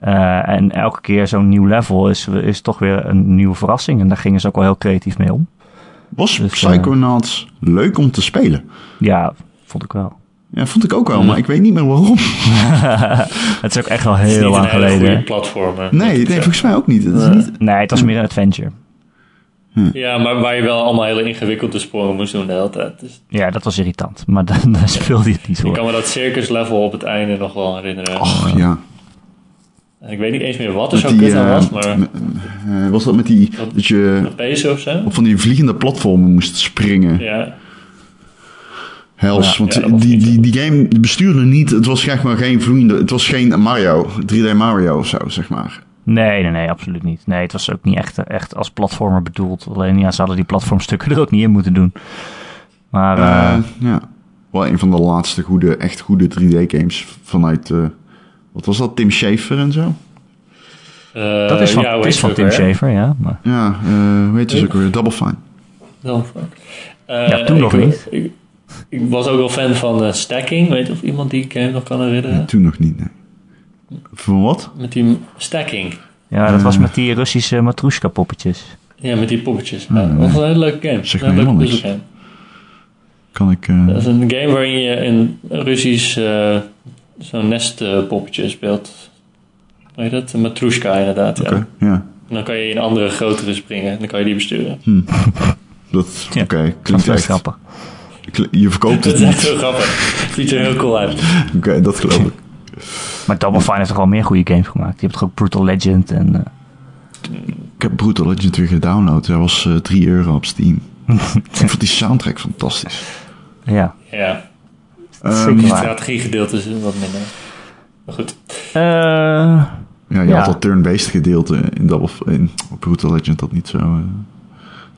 Eh, en elke keer zo'n nieuw level is, is toch weer een nieuwe verrassing. En daar gingen ze ook wel heel creatief mee om. Was Dus, eh, Psychonauts leuk om te spelen? Ja, vond ik wel. Ja, vond ik ook wel, maar ik weet niet meer waarom. het is ook echt wel Het is heel niet lang een hele geleden. goede platformer. Nee, nee, volgens mij ook niet. Het is niet Nee, het was meer een adventure. Ja, maar waar je wel allemaal hele ingewikkelde sprongen moest doen de hele tijd. Dus Ja, dat was irritant. Maar dan, dan speelde je het niet ik voor. kan me dat circus level op het einde nog wel herinneren. Och, ja. Ik weet niet eens meer wat er Met zo die, kut aan eh, was, maar eh, was dat met die... Dat je een of zo. op van die vliegende platformen moest springen. Ja, Hels. Ja, want die, die, die game bestuurde niet... Het was zeg maar geen vloeiende... Het was geen Mario. 3D Mario of zo, zeg maar. Nee, nee, nee, absoluut niet. Nee, het was ook niet echt, echt als platformer bedoeld. Alleen, ja, ze hadden die platformstukken er ook niet in moeten doen. Maar, eh, Eh, ja. Wel een van de laatste goede, echt goede 3D-games vanuit... eh, wat was dat? Tim Schafer en zo? Eh, dat is van, ja, hoe het is heet van het Tim? Schafer, ja. Maar, Ja, eh hoe heet het ook weer? Double Fine. Fuck. Eh, Ja, toen ik- nog niet. Ik, ik was ook wel fan van eh, Stacking. Weet je of iemand die game nog kan herinneren? Toen nog niet, nee. Voor wat? Met die Stacking. ja, dat was Eh. met die Russische matroeska poppetjes. Ja, met die poppetjes. Ja, dat was een hele leuke game. Zeg Een me leuke helemaal niks. puzzelgame. Kan ik... eh, Dat is een game waarin je een Russisch eh, zo'n nestpoppetje speelt. Weet je dat? Een Matrushka inderdaad. Ja. Oké, ja. En dan kan je in andere grotere springen. En dan kan je die besturen. Dat, Ja, oké, Dat is klinkt best echt... grappig. Je verkoopt Dat het is echt niet. heel grappig. Het ziet er heel cool uit. Oké, dat geloof ik. Maar Double Fine heeft toch wel meer goede games gemaakt. Je hebt toch ook Brutal Legend en... eh, Ik heb Brutal Legend weer gedownload. Hij was eh 3 euro op Steam. ik vond die soundtrack fantastisch. ja. Ja, Ehm, Zeker het waar. strategiegedeelte is wat minder. Maar goed. Eh, ja, je Ja. had dat turn-based gedeelte in, Double, in Brutal Legend dat niet zo eh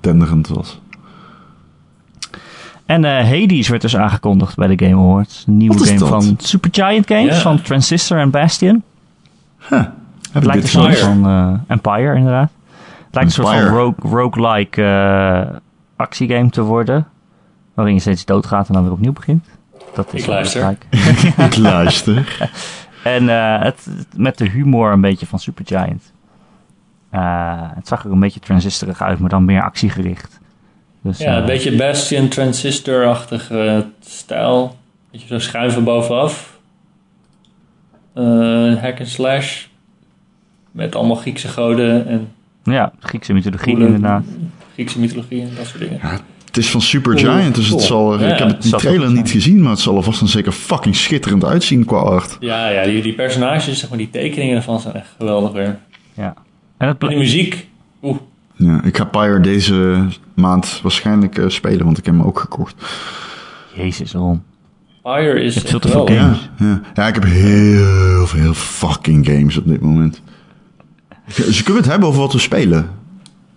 tenderend was. En eh, Hades werd dus aangekondigd bij de Game Awards. Een nieuwe game dat? van Supergiant Games, van Transistor en Bastion. Huh. Het Heb lijkt ik een soort Empire. van eh, Empire, inderdaad. Het lijkt een soort van rogue, roguelike eh, actiegame te worden. Waarin je steeds doodgaat en dan weer opnieuw begint. Dat is Ik luister. Ik luister. En eh, het, met de humor een beetje van Supergiant. Eh, het zag er een beetje transistorig uit, maar dan meer actiegericht. Dus, Ja, een eh, beetje Bastion Transistor-achtige stijl. Beetje zo schuiven bovenaf. Eh hack and slash. Met allemaal Griekse goden en Ja, Griekse mythologie coole inderdaad. Griekse mythologie en dat soort dingen. Ja, het is van Supergiant, dus het Cool. zal Ja, ik heb het, die trailer niet gezien, maar het zal er vast en zeker fucking schitterend uitzien qua art. Ja, ja die, die personages, zeg maar, die tekeningen ervan zijn echt geweldig weer. Ja. En het En bl- die muziek. Oeh, Ja, ik ga Pyre deze maand waarschijnlijk eh, spelen, want ik heb hem ook gekocht. Jezus, waarom? Fire is veel te veel games. Ja, ja. ja, ik heb heel veel fucking games op dit moment. Dus kunnen we het hebben over wat we spelen?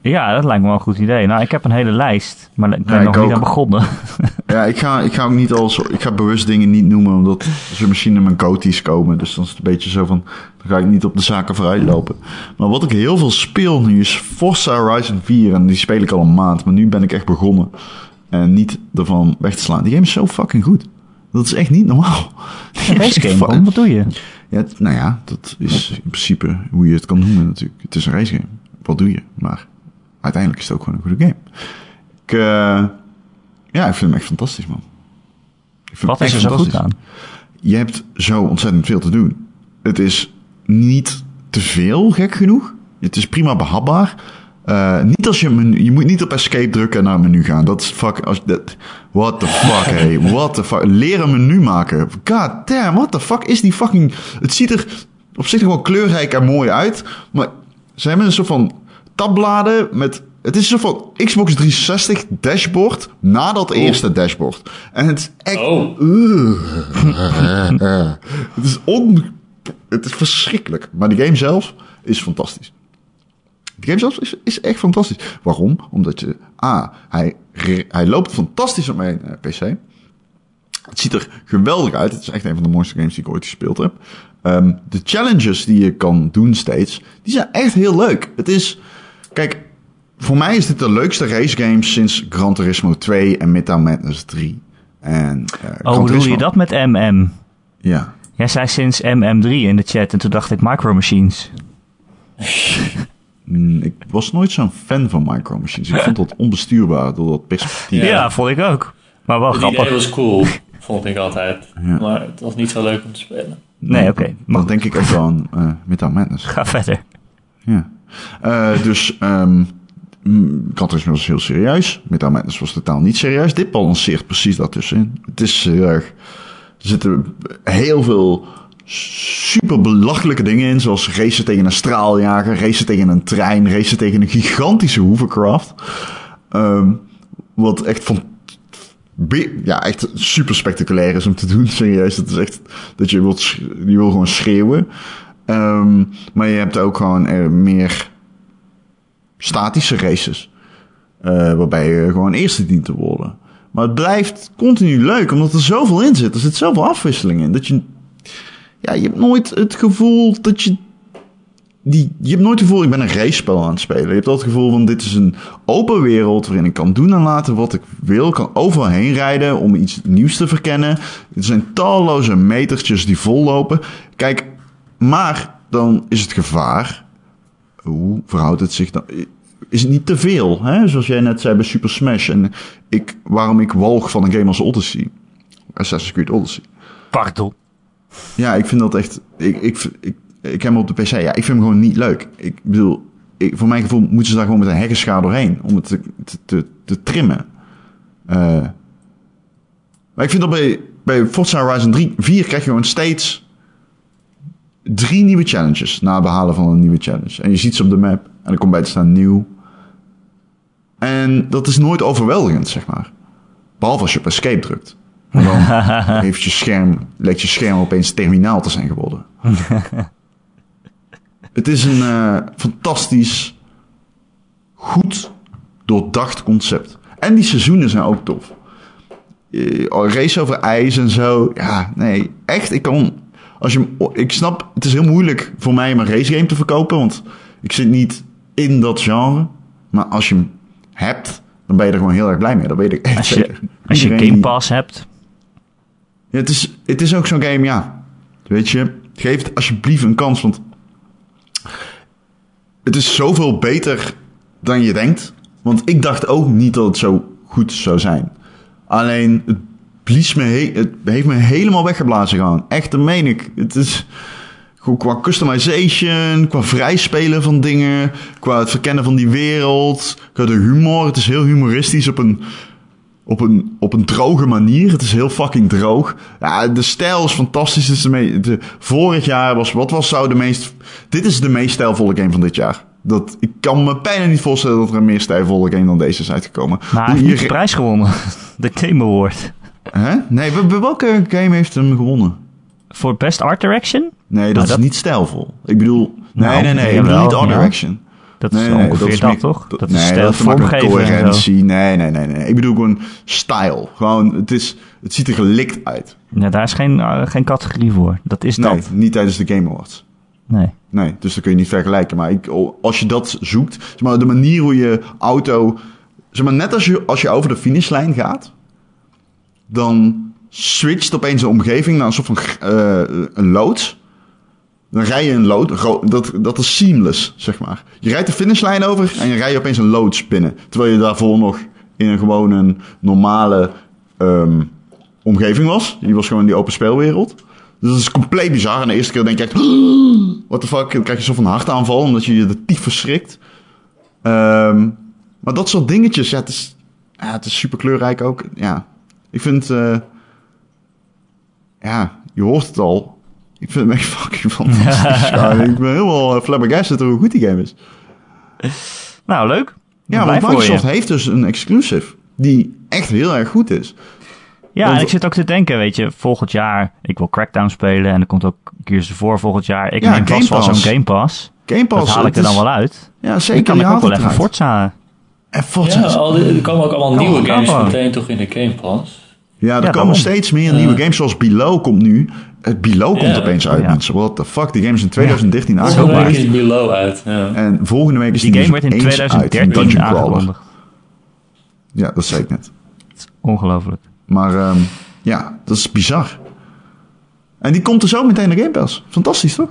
Ja, dat lijkt me wel een goed idee. Nou, ik heb een hele lijst, maar ik ben Ja, nog ik niet ook. aan begonnen. Ja, ik ga, ik ga ook niet al zo, ik ga bewust dingen niet noemen, omdat ze misschien in mijn coaties komen. Dus dan is het een beetje zo van, dan ga ik niet op de zaken vooruit lopen. Maar wat ik heel veel speel nu is Forza Horizon 4 en die speel ik al een maand. Maar nu ben ik echt begonnen en niet ervan weg te slaan. Die game is zo fucking goed. Dat is echt niet normaal. Race game? Wat doe je? Ja, nou ja, dat is in principe hoe je het kan noemen natuurlijk. Het is een race game. Wat doe je? Maar uiteindelijk is het ook gewoon een goede game. Ik, eh, ja, ik vind hem echt fantastisch, man. Ik vind Wat is er zo goed aan? Je hebt zo ontzettend veel te doen. Het is niet te veel, gek genoeg. Het is prima behapbaar. Eh, niet als je menu, je moet niet op escape drukken en naar een menu gaan. Dat is fuck. Als, dat, what the fuck, hey. What the fuck. Leer een menu maken. God damn, what the fuck is die fucking. Het ziet er op zich gewoon kleurrijk en mooi uit. Maar Ze hebben een soort van tabbladen met... Het is een soort van Xbox 360 dashboard na dat eerste dashboard. En het is echt... Oh. Het is on... Het is verschrikkelijk. Maar de game zelf is fantastisch. De game zelf is, is echt fantastisch. Waarom? Omdat je... A, hij, hij loopt fantastisch op mijn eh, PC. Het ziet er geweldig uit. Het is echt een van de mooiste games die ik ooit gespeeld heb. Ehm, de challenges die je kan doen steeds, die zijn echt heel leuk. Het is... Kijk, voor mij is dit de leukste racegame sinds Gran Turismo 2 en Midtown Madness 3. En, eh, Oh, bedoel je dat met MM? Ja. Jij zei sinds MM3 in de chat en toen dacht ik Micro Machines. Mm, Ik was nooit zo'n fan van Micro Machines. Ik vond dat onbestuurbaar door dat perspectief. Ja, Ja. vond ik ook. Maar wel Het idee grappig. was cool, vond ik altijd. Ja. Maar het was niet zo leuk om te spelen. Nee, oké. Maar Dan denk ik wel aan eh Midtown Madness. ga verder. Ja. Eh, dus Turismo was heel serieus. Midtown Madness was totaal niet serieus. Dit balanceert precies daartussenin. Het is erg... Er zitten heel veel super belachelijke dingen in. Zoals racen tegen een straaljager, racen tegen een trein, racen tegen een gigantische hovercraft. Ehm, wat echt van ja, echt super spectaculair is om te doen. Serieus, het is echt dat je wilt, je wil gewoon schreeuwen. Ehm, maar je hebt ook gewoon eh, meer statische races. eh, waarbij je gewoon eerste dient te worden. Maar het blijft continu leuk, omdat er zoveel in zit. Er zit zoveel afwisseling in. Dat je, ja, je hebt nooit het gevoel dat je die, je hebt nooit het gevoel, ik ben een race-spel aan het spelen. Je hebt altijd het gevoel van, dit is een open wereld waarin ik kan doen en laten wat ik wil. Ik kan overal heen rijden om iets nieuws te verkennen. Er zijn talloze metertjes die vollopen. Kijk, maar dan is het gevaar. Hoe verhoudt het zich dan? Is het niet te veel? Hè? Zoals jij net zei bij Super Smash. En ik, waarom ik walg van een game als Odyssey. Assassin's Creed Odyssey. Pardon. Ja, ik vind dat echt. Ik, ik, ik, ik heb hem op de PC. Ja, ik vind hem gewoon niet leuk. Ik bedoel, ik, voor mijn gevoel moeten ze daar gewoon met een hekkenschaar doorheen om het te, te, te, te trimmen. Eh, maar ik vind dat bij, bij Forza Horizon 3, 4 krijg je gewoon steeds drie nieuwe challenges na het behalen van een nieuwe challenge. En je ziet ze op de map en er komt bij te staan nieuw. En dat is nooit overweldigend, zeg maar. Behalve als je op escape drukt. Want dan heeft je scherm, lijkt je scherm opeens terminaal te zijn geworden. Het is een eh, fantastisch, goed doordacht concept. En die seizoenen zijn ook tof. Eh, race over ijs en zo. Ja, nee, echt. Ik kan. Als je, ik snap, het is heel moeilijk voor mij om een racegame te verkopen. Want ik zit niet in dat genre. Maar als je hem hebt, dan ben je er gewoon heel erg blij mee. Dat weet ik echt Als je, zeker. als je Game die- Pass hebt. ja, het, is, het is ook zo'n game, ja. Weet je, geef het alsjeblieft een kans, want het is zoveel beter dan je denkt. Want ik dacht ook niet dat het zo goed zou zijn. Alleen, het, blies me he- het heeft me helemaal weggeblazen gewoon. Echt, dat meen ik. Het is qua customization, qua vrijspelen van dingen, qua het verkennen van die wereld, qua de humor. Het is heel humoristisch op een op een, op een droge manier. Het is heel fucking droog. Ja, de stijl is fantastisch. Het is de de, vorig jaar was, wat was zou de meest... Dit is de meest stijlvolle game van dit jaar. Dat, ik kan me bijna niet voorstellen dat er een meer stijlvolle game dan deze is uitgekomen. Maar hij heeft de prijs gewonnen. De Game Award. Hè? Nee, wel- wel- welke game heeft hem gewonnen? Voor Best Art Direction? Nee, dat Nou, is niet stijlvol. Ik bedoel... Nee, Nou, nee, nee. Ik jawel, bedoel niet Art ja. Direction. Dat is Nee, nee, ongeveer is dat, meer- toch? Dat, nee, is stijl dat coherentie. Nee, nee, nee, nee. Ik bedoel gewoon style. Gewoon, het, is, het ziet er gelikt uit. Ja, daar is geen, eh, geen categorie voor. Dat is Nee, dat. niet tijdens de Game Awards. Nee. Nee, dus dat kun je niet vergelijken. Maar ik, als je dat zoekt, zeg maar, de manier hoe je auto. Zeg maar, net als je, als je over de finishlijn gaat, dan switcht opeens de omgeving naar een soort van eh, een loods. Dan rij je een lood, dat, dat is seamless, zeg maar. Je rijdt de finishlijn over en je rijdt opeens een loods binnen. Terwijl je daarvoor nog in een gewoon een normale ehm, omgeving was. Die was gewoon in die open speelwereld. Dus dat is compleet bizar. En de eerste keer denk je echt, what the fuck, dan krijg je zo van hartaanval omdat je je de tief verschrikt. Ehm, maar dat soort dingetjes, ja, het is, ja, het is super kleurrijk ook. Ja, ik vind, eh, ja, je hoort het al. Ik vind hem echt fucking fantastisch. Ja, ik ben helemaal uh, flabbergasted hoe goed die game is. Nou, leuk. Ja, want voor Microsoft heeft dus een exclusive die echt heel erg goed is. Ja, Want- en ik zit ook te denken, weet je, volgend jaar, ik wil Crackdown spelen en er komt ook Gears of War volgend jaar. Ik Ja, neem vast wel zo'n Pass. Game Pass. Game Pass. Dat haal ik er dan is- wel uit. Ja, Dan zeker. kan die ik ook wel even. Forza. En Forza. Ja, is- al die- er komen ook allemaal Kan nieuwe games kan meteen toch in de Game Pass. Ja, er Ja, komen daarom. steeds meer Ja. nieuwe games, zoals Below komt nu. Het Below komt Ja. opeens uit, Ja. mensen. What the fuck, die game is in 2013 Volgende aangekondigd. week is Below uit. Ja. En volgende week is Die die game werd in dus eens 2013 uit, Dungeon aangekondigd. Ja, dat zei ik net. Ongelooflijk. Maar ehm, ja, dat is bizar. En die komt er zo meteen naar Game Pass. Fantastisch, toch?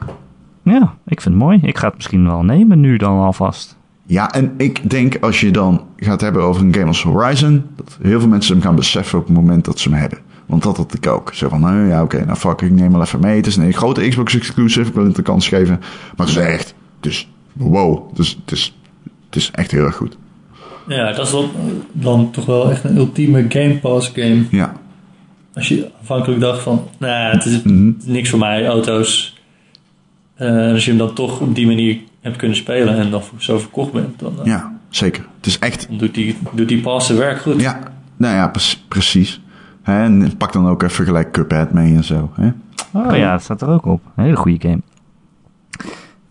Ja, ik vind het mooi. Ik ga het misschien wel nemen nu dan alvast. Ja, en ik denk als je dan gaat hebben over een game als Horizon, dat heel veel mensen hem gaan beseffen op het moment dat ze hem hebben. Want dat had ik ook. Zo van, eh, ja oké, nou fuck, ik neem wel even mee. Het is een grote Xbox exclusive, ik wil het de kans geven. Maar het is echt, dus wow, dus, het, is, het is echt heel erg goed. ja, dat is dan, dan toch wel echt een ultieme Game Pass game. Ja, Als je aanvankelijk dacht van, nou, het is Mhm. niks voor mij, auto's. Eh, als je hem dan toch op die manier hebt kunnen spelen en dan zo verkocht bent, dan, eh, ja, zeker. Het is echt, dan doet die, doet die pass zijn werk goed. ja, nou ja, pre- precies. Hè, en pak dan ook even gelijk Cuphead mee en zo. Hè? Oh ja, dat staat er ook op. Een hele goede game.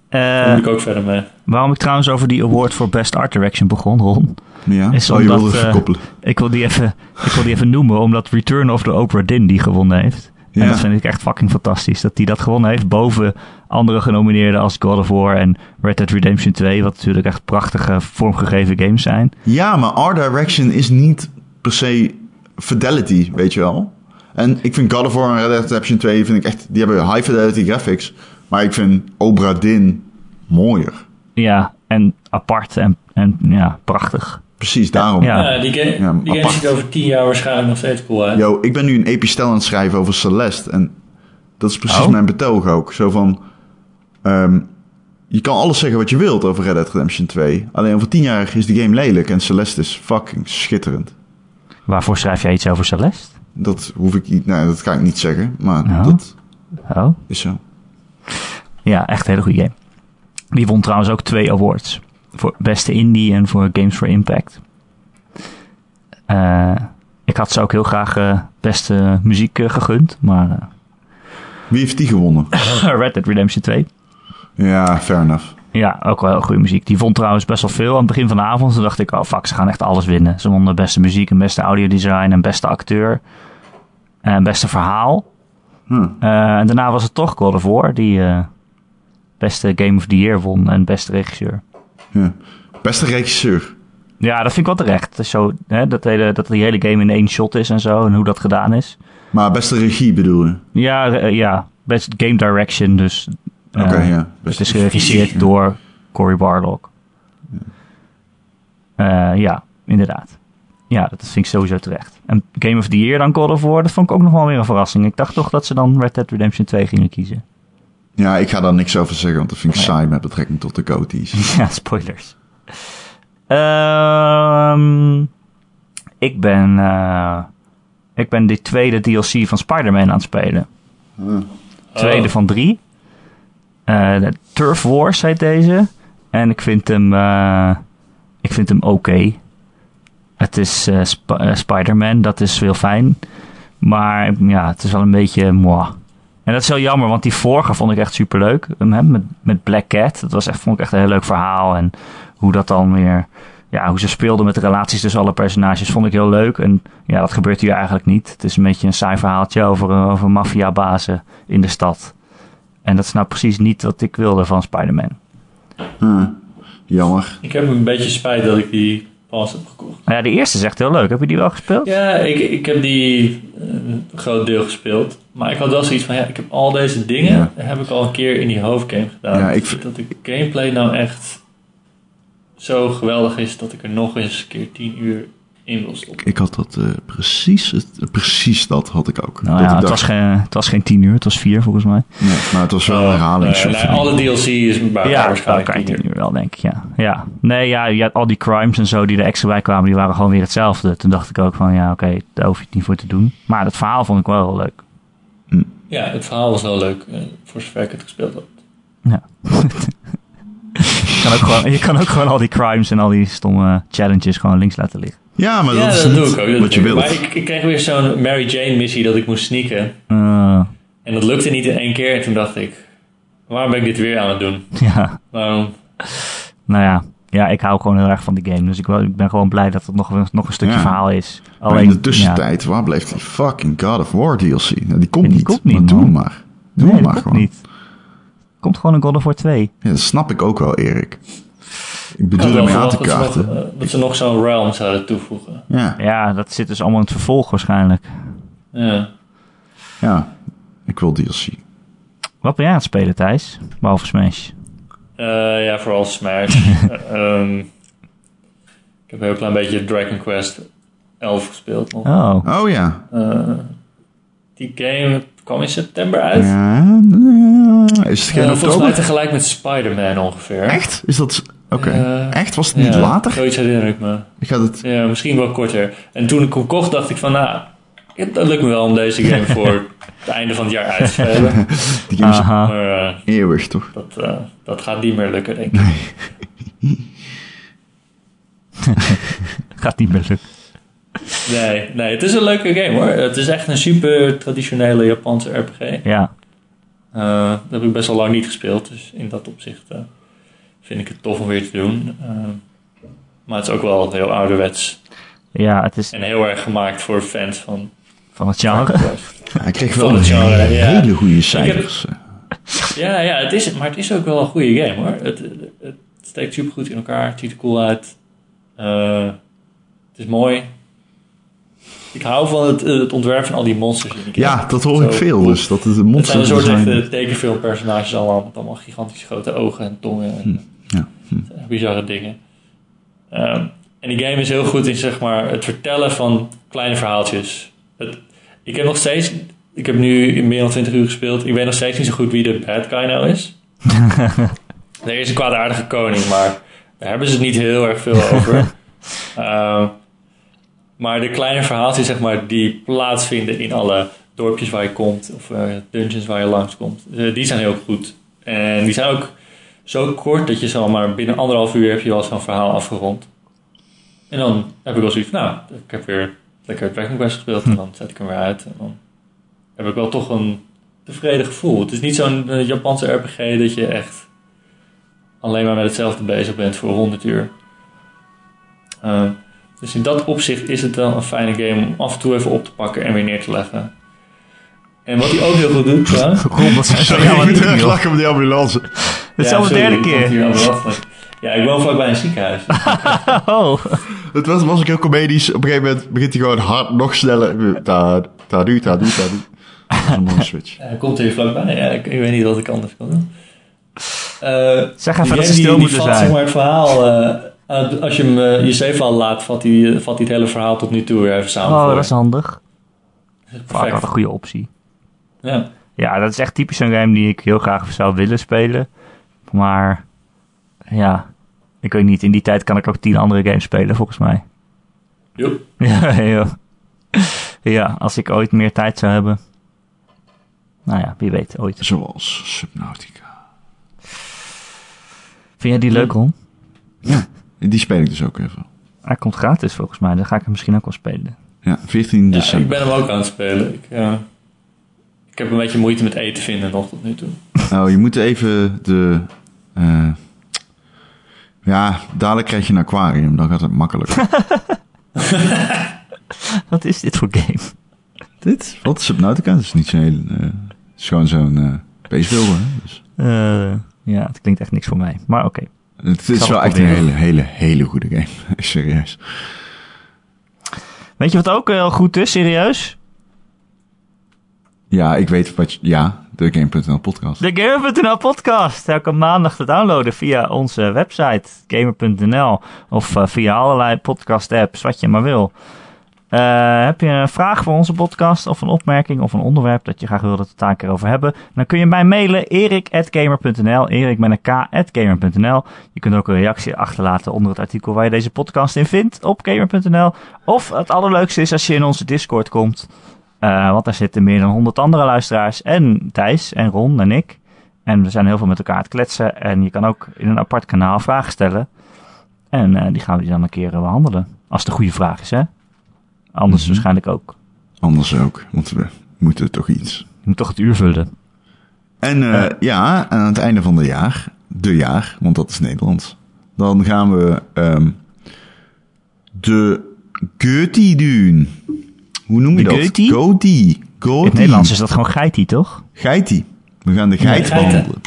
Daar Eh, moet ik ook verder mee. waarom ik trouwens over die award voor Best Art Direction begon, Ron. Ja, Is oh, je omdat, wilde even eh, koppelen. Ik wil, die even, ik wil die even noemen, omdat Return of the Obra Dinn die gewonnen heeft. En Ja. dat vind ik echt fucking fantastisch. Dat hij dat gewonnen heeft boven andere genomineerden als God of War en Red Dead Redemption 2. Wat natuurlijk echt prachtige vormgegeven games zijn. Ja, maar Art Direction is niet per se fidelity, weet je wel. En ik vind God of War en Red Dead Redemption 2 vind ik echt, die hebben high fidelity graphics. Maar ik vind Obra Dinn mooier. Ja, en apart en, en ja, prachtig. Precies daarom. Ja. Ja, die game, Ja, die game ziet over tien jaar waarschijnlijk nog steeds cool uit. Yo, ik ben nu een epistel aan het schrijven over Celeste. En dat is precies Oh. mijn betoog ook. Zo van, ehm, je kan alles zeggen wat je wilt over Red Dead Redemption 2. Alleen over tien jaar is die game lelijk en Celeste is fucking schitterend. Waarvoor schrijf jij iets over Celeste? Dat hoef ik niet, nee, dat kan ik niet zeggen. Maar Oh. dat Oh. is zo. Ja, echt een hele goede game. Die won trouwens ook twee awards. Voor beste indie en voor Games for Impact. Eh, ik had ze ook heel graag eh, beste muziek eh, gegund. Maar Wie heeft die gewonnen? Red Dead Redemption 2. Ja, fair enough. Ja, ook wel heel goede muziek. Die vond trouwens best wel veel aan het begin van de avond. Toen dacht ik, oh fuck, ze gaan echt alles winnen. Ze wonnen beste muziek en beste audiodesign en beste acteur. En beste verhaal. Hm. Eh, en daarna was het toch God of War die eh, beste Game of the Year won en beste regisseur. Ja. Beste regisseur. Ja, dat vind ik wel terecht. Het is zo, hè, dat, hele, dat die hele game in één shot is en zo en hoe dat gedaan is. Maar beste regie bedoel je? Ja, ja best game direction, dus Oké, ja. het is geregisseerd door Cory Barlog. Eh, ja, inderdaad. Ja, dat vind ik sowieso terecht. En Game of the Year dan God of War, dat vond ik ook nog wel weer een verrassing. Ik dacht toch dat ze dan Red Dead Redemption 2 gingen kiezen. Ja, ik ga daar niks over zeggen, want dat vind ik Nee. saai met betrekking tot de goatees. ja, spoilers. Ehm, ik ben, eh, ik ben de tweede DLC van Spider-Man aan het spelen. Tweede Oh. van drie. Eh, Turf Wars heet deze. En ik vind hem, eh, ik vind hem oké. Het is eh, Sp- Spider-Man, dat is heel fijn. Maar ja, het is wel een beetje moi. En dat is heel jammer, want die vorige vond ik echt superleuk. Hem, hè, Met, met Black Cat. Dat was echt, vond ik echt een heel leuk verhaal. En hoe dat dan weer... Ja, hoe ze speelden met de relaties tussen alle personages vond ik heel leuk. En ja, dat gebeurt hier eigenlijk niet. Het is een beetje een saai verhaaltje over, over maffiabazen in de stad. En dat is nou precies niet wat ik wilde van Spider-Man. Huh. Jammer. Ik heb een beetje spijt dat ik die pass heb gekocht. Nou ja, de eerste is echt heel leuk. Heb je die wel gespeeld? Ja, ik, ik heb die eh, een groot deel gespeeld. Maar ik had wel zoiets van, ja, ik heb al deze dingen, Ja. heb ik al een keer in die hoofdgame gedaan. Ja, ik Dat de gameplay nou echt zo geweldig is dat ik er nog eens een keer 10 uur in wil stoppen. Ik had dat eh, precies, het, precies dat had ik ook. Nou dat ja, ik het was, geen, het was geen tien uur, het was vier volgens mij. nee, maar het was wel een herhaling. Eh, van. alle DLC is bij elkaar Ja, waarschijnlijk kan je 10 tien uur. uur wel, denk ik, ja. ja. Nee, ja, je had al die crimes en zo die er extra bij kwamen, die waren gewoon weer hetzelfde. Toen dacht ik ook van, ja, oké, daar hoef je het niet voor te doen. Maar het verhaal vond ik wel heel leuk. Ja, ja, het verhaal was wel leuk. eh, voor zover ik het gespeeld had. Ja. je, kan ook gewoon, je kan ook gewoon al die crimes en al die stomme challenges gewoon links laten liggen. Ja, maar ja, dat is dat doe ik ook. dat wat je wilt. Maar ik, ik kreeg weer zo'n Mary Jane missie dat ik moest sneaken. Eh, En dat lukte niet in één keer. En toen dacht ik, waarom ben ik dit weer aan het doen? ja, Waarom? nou ja. Ja, ik hou gewoon heel erg van die game. Dus ik, wel- ik ben gewoon blij dat het nog, een- nog een stukje Ja. verhaal is. Maar in de tussentijd, waar bleef die fucking God of War DLC? Nou, die komt die niet. komt niet, maar doe maar. Doe nee, maar komt gewoon. niet. Komt gewoon een God of War 2. Ja, dat snap ik ook wel, Erik. Ik bedoel ermee aan te verwacht dat ze, nog, kaarten. eh, dat ze nog zo'n realm zouden toevoegen. Ja, Ja, dat zit dus allemaal in het vervolg waarschijnlijk. Ja. ja. Ik wil DLC. Wat ben jij aan het spelen, Thijs? Behalve Smash. Eh, ja, vooral Smash. Eh, ehm, ik heb een heel klein beetje Dragon Quest 11 gespeeld nog. Oh, Oh ja. Eh, die game kwam in september uit. ja. ja. Is het geen volgens mij tegelijk met Spider-Man ongeveer. Echt? Is dat... Oké. Eh, Echt? Was het niet Ja, later? Zoiets herinner ik me. Ik ga het... Ja, misschien wel korter. En toen ik hem kocht, dacht ik van, nou, dat lukt me wel om deze game voor het einde van het jaar uit te spelen. Die game is. Maar eh, eeuwig, toch? dat, eh, dat gaat niet meer lukken, denk ik. gaat niet meer lukken. Nee, nee, het is een leuke game hoor. Het is echt een super traditionele Japanse RPG. Ja, dat heb ik best wel lang niet gespeeld, dus in dat opzicht vind ik het tof om weer te doen. Eh, maar het is ook wel heel ouderwets ja het is en heel erg gemaakt voor fans van van het genre. Ja, hij kreeg wel Van het een genre, ja. hele goede cijfers. Ja, ja het is, maar het is ook wel een goede game hoor. Het, het steekt super goed in elkaar, het ziet er cool uit. Eh, het is mooi. Ik hou van het, het ontwerp van al die monsters in die. Ja, dat hoor ik Zo veel. cool. Dus dat is een Het zijn een soort tekenfilmpersonages allemaal, met allemaal gigantisch grote ogen en tongen. En Ja. Hm. bizarre dingen. Ehm, en die game is heel goed in zeg maar, het vertellen van kleine verhaaltjes. Het, ik heb nog steeds, ik heb nu meer dan 20 uur gespeeld. Ik weet nog steeds niet zo goed wie de bad guy nou is. er is een kwaadaardige koning, maar daar hebben ze het niet heel erg veel over. Ehm, maar de kleine verhaaltjes zeg maar, die plaatsvinden in alle dorpjes waar je komt, of eh, dungeons waar je langskomt, eh, die zijn heel goed. En die zijn ook zo kort dat je zo maar binnen anderhalf uur heb je wel zo'n verhaal afgerond. En dan heb ik wel zoiets van, nou, ik heb weer lekker Dragon Quest gespeeld en dan zet ik hem weer uit. En dan heb ik wel toch een tevreden gevoel. Het is niet zo'n eh, Japanse RPG dat je echt alleen maar met hetzelfde bezig bent voor 100 uur. Eh, dus in dat opzicht is het wel een fijne game om af en toe even op te pakken en weer neer te leggen. En wat hij ook heel goed doet, trouwens, Ron, dat is ik lachen met die ambulance. Dit is Ja, al de derde keer. Ja, ik woon vlakbij een ziekenhuis. Oh, Het was, was ook heel comedisch. Op een gegeven moment begint hij gewoon hard, nog sneller. Ta, ta, du, ta, du, ta, du. Dat is een mooie switch. Ja, komt hier vlakbij. Ja, ik, ik weet niet wat ik anders kan doen. Eh, zeg even dat ze stil moeten zijn. Zeg maar, het verhaal, eh, als je hem eh, je save al laat, vat hij, vat hij het hele verhaal tot nu toe weer even samen Oh, voor dat is handig. Vaak Perfect. wat een goede optie. Ja. Ja, dat is echt typisch zo'n game die ik heel graag zou willen spelen. Maar ja, ik weet niet. In die tijd kan ik ook tien andere games spelen, volgens mij. Joep. Ja, ja. ja, als ik ooit meer tijd zou hebben. Nou ja, wie weet, ooit. Zoals Subnautica. Vind jij die leuk, Ron? Die speel ik dus ook even. Hij komt gratis, volgens mij. Dan ga ik hem misschien ook wel spelen. Ja, 14 Ja, ik december. ben hem ook aan het spelen. Ik, eh, ik heb een beetje moeite met eten vinden nog tot nu toe. Nou, je moet even de... eh, ja, dadelijk krijg je een aquarium. Dan gaat het makkelijker. Wat is dit voor game? Dit? Wat? Subnautica? Dat is niet zo'n hele... eh, het is gewoon zo'n hè. Dus, ja, het klinkt echt niks voor mij. Maar oké. het is wel echt een hele, hele, hele goede game. Serieus. Weet je wat ook heel goed is, serieus? Ja, ik weet wat je... Ja, de Game.nl podcast. De Gamer.nl podcast. Elke maandag te downloaden via onze website gamer.nl of eh, via allerlei podcast apps, wat je maar wil. Eh, heb je een vraag voor onze podcast of een opmerking of een onderwerp dat je graag wil dat we het daar keer over hebben? Dan kun je mij mailen erik.gamer.nl, erik met een. Je kunt ook een reactie achterlaten onder het artikel waar je deze podcast in vindt op gamer.nl. Of het allerleukste is als je in onze Discord komt. Eh, want daar zitten meer dan 100 andere luisteraars. En Thijs en Ron en ik. En we zijn heel veel met elkaar aan het kletsen. En je kan ook in een apart kanaal vragen stellen. En eh, die gaan we dan een keer eh, behandelen. Als het een goede vraag is, hè? Anders Mhm. waarschijnlijk ook. Anders ook, want we moeten toch iets. Je moet toch het uur vullen. En Ja. ja, aan het einde van het jaar, de jaar, want dat is Nederlands. Dan gaan we ehm, de Goethe doen. Hoe noem je De dat? Goethe? Goethe. In het Nederlands is dat gewoon geitie, toch? Geitie. We gaan de geit geiten. behandelen.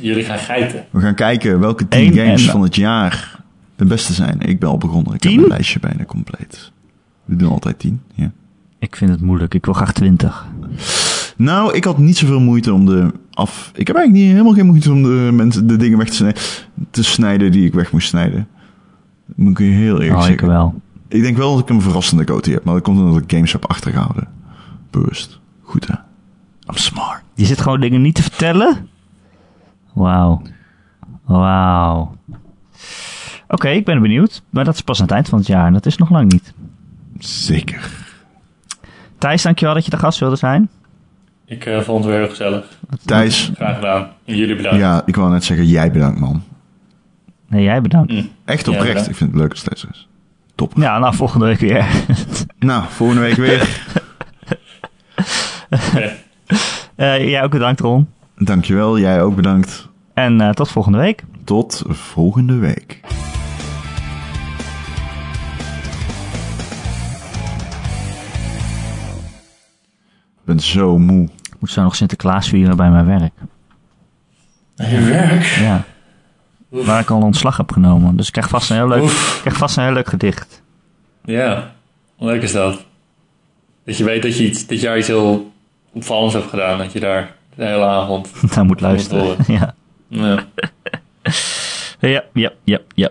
Jullie gaan geiten. We gaan kijken welke 10 Eén games en- van het jaar de beste zijn. Ik ben al begonnen. Ik Tien? heb mijn lijstje bijna compleet. We doen altijd 10, ja. Ik vind het moeilijk. Ik wil graag 20. Nou, ik had niet zoveel moeite om de af. Ik heb eigenlijk niet, helemaal geen moeite om de mensen de dingen weg te snijden, te snijden die ik weg moest snijden. Moet ik je heel eerlijk Oh, ik zeggen. wel. Ik denk wel dat ik een verrassende coatie heb, maar dat komt omdat ik games heb achtergehouden. Bewust. Goed hè. I'm smart. Je zit gewoon dingen niet te vertellen? Wauw. Wauw. Oké, ik ben benieuwd. Maar dat is pas aan het eind van het jaar en dat is nog lang niet. Zeker. Thijs, dankjewel dat je de gast wilde zijn. Ik eh, vond het weer heel gezellig. Thijs, Graag gedaan. En jullie bedankt. ja, ik wou net zeggen, jij bedankt man. Nee, jij bedankt. Mm. Echt oprecht. ik vind het leuk als het steeds is. Top. Ja, nou, volgende week weer. Nou, volgende week weer. Eh, jij ook bedankt, Ron. Dankjewel, jij ook bedankt. En eh, tot volgende week. Tot volgende week. Ik ben zo moe. Ik moet zo nog Sinterklaas vieren bij mijn werk. Naar je werk. Ja. Waar ik al ontslag heb genomen. Dus ik krijg vast een heel leuk, Oef. krijg vast een heel leuk gedicht. Ja, leuk is dat? Dat je weet dat je iets, dit jaar iets heel opvallends hebt gedaan. Dat je daar de hele avond... Daar moet luisteren. Ja. Ja, ja, ja, ja.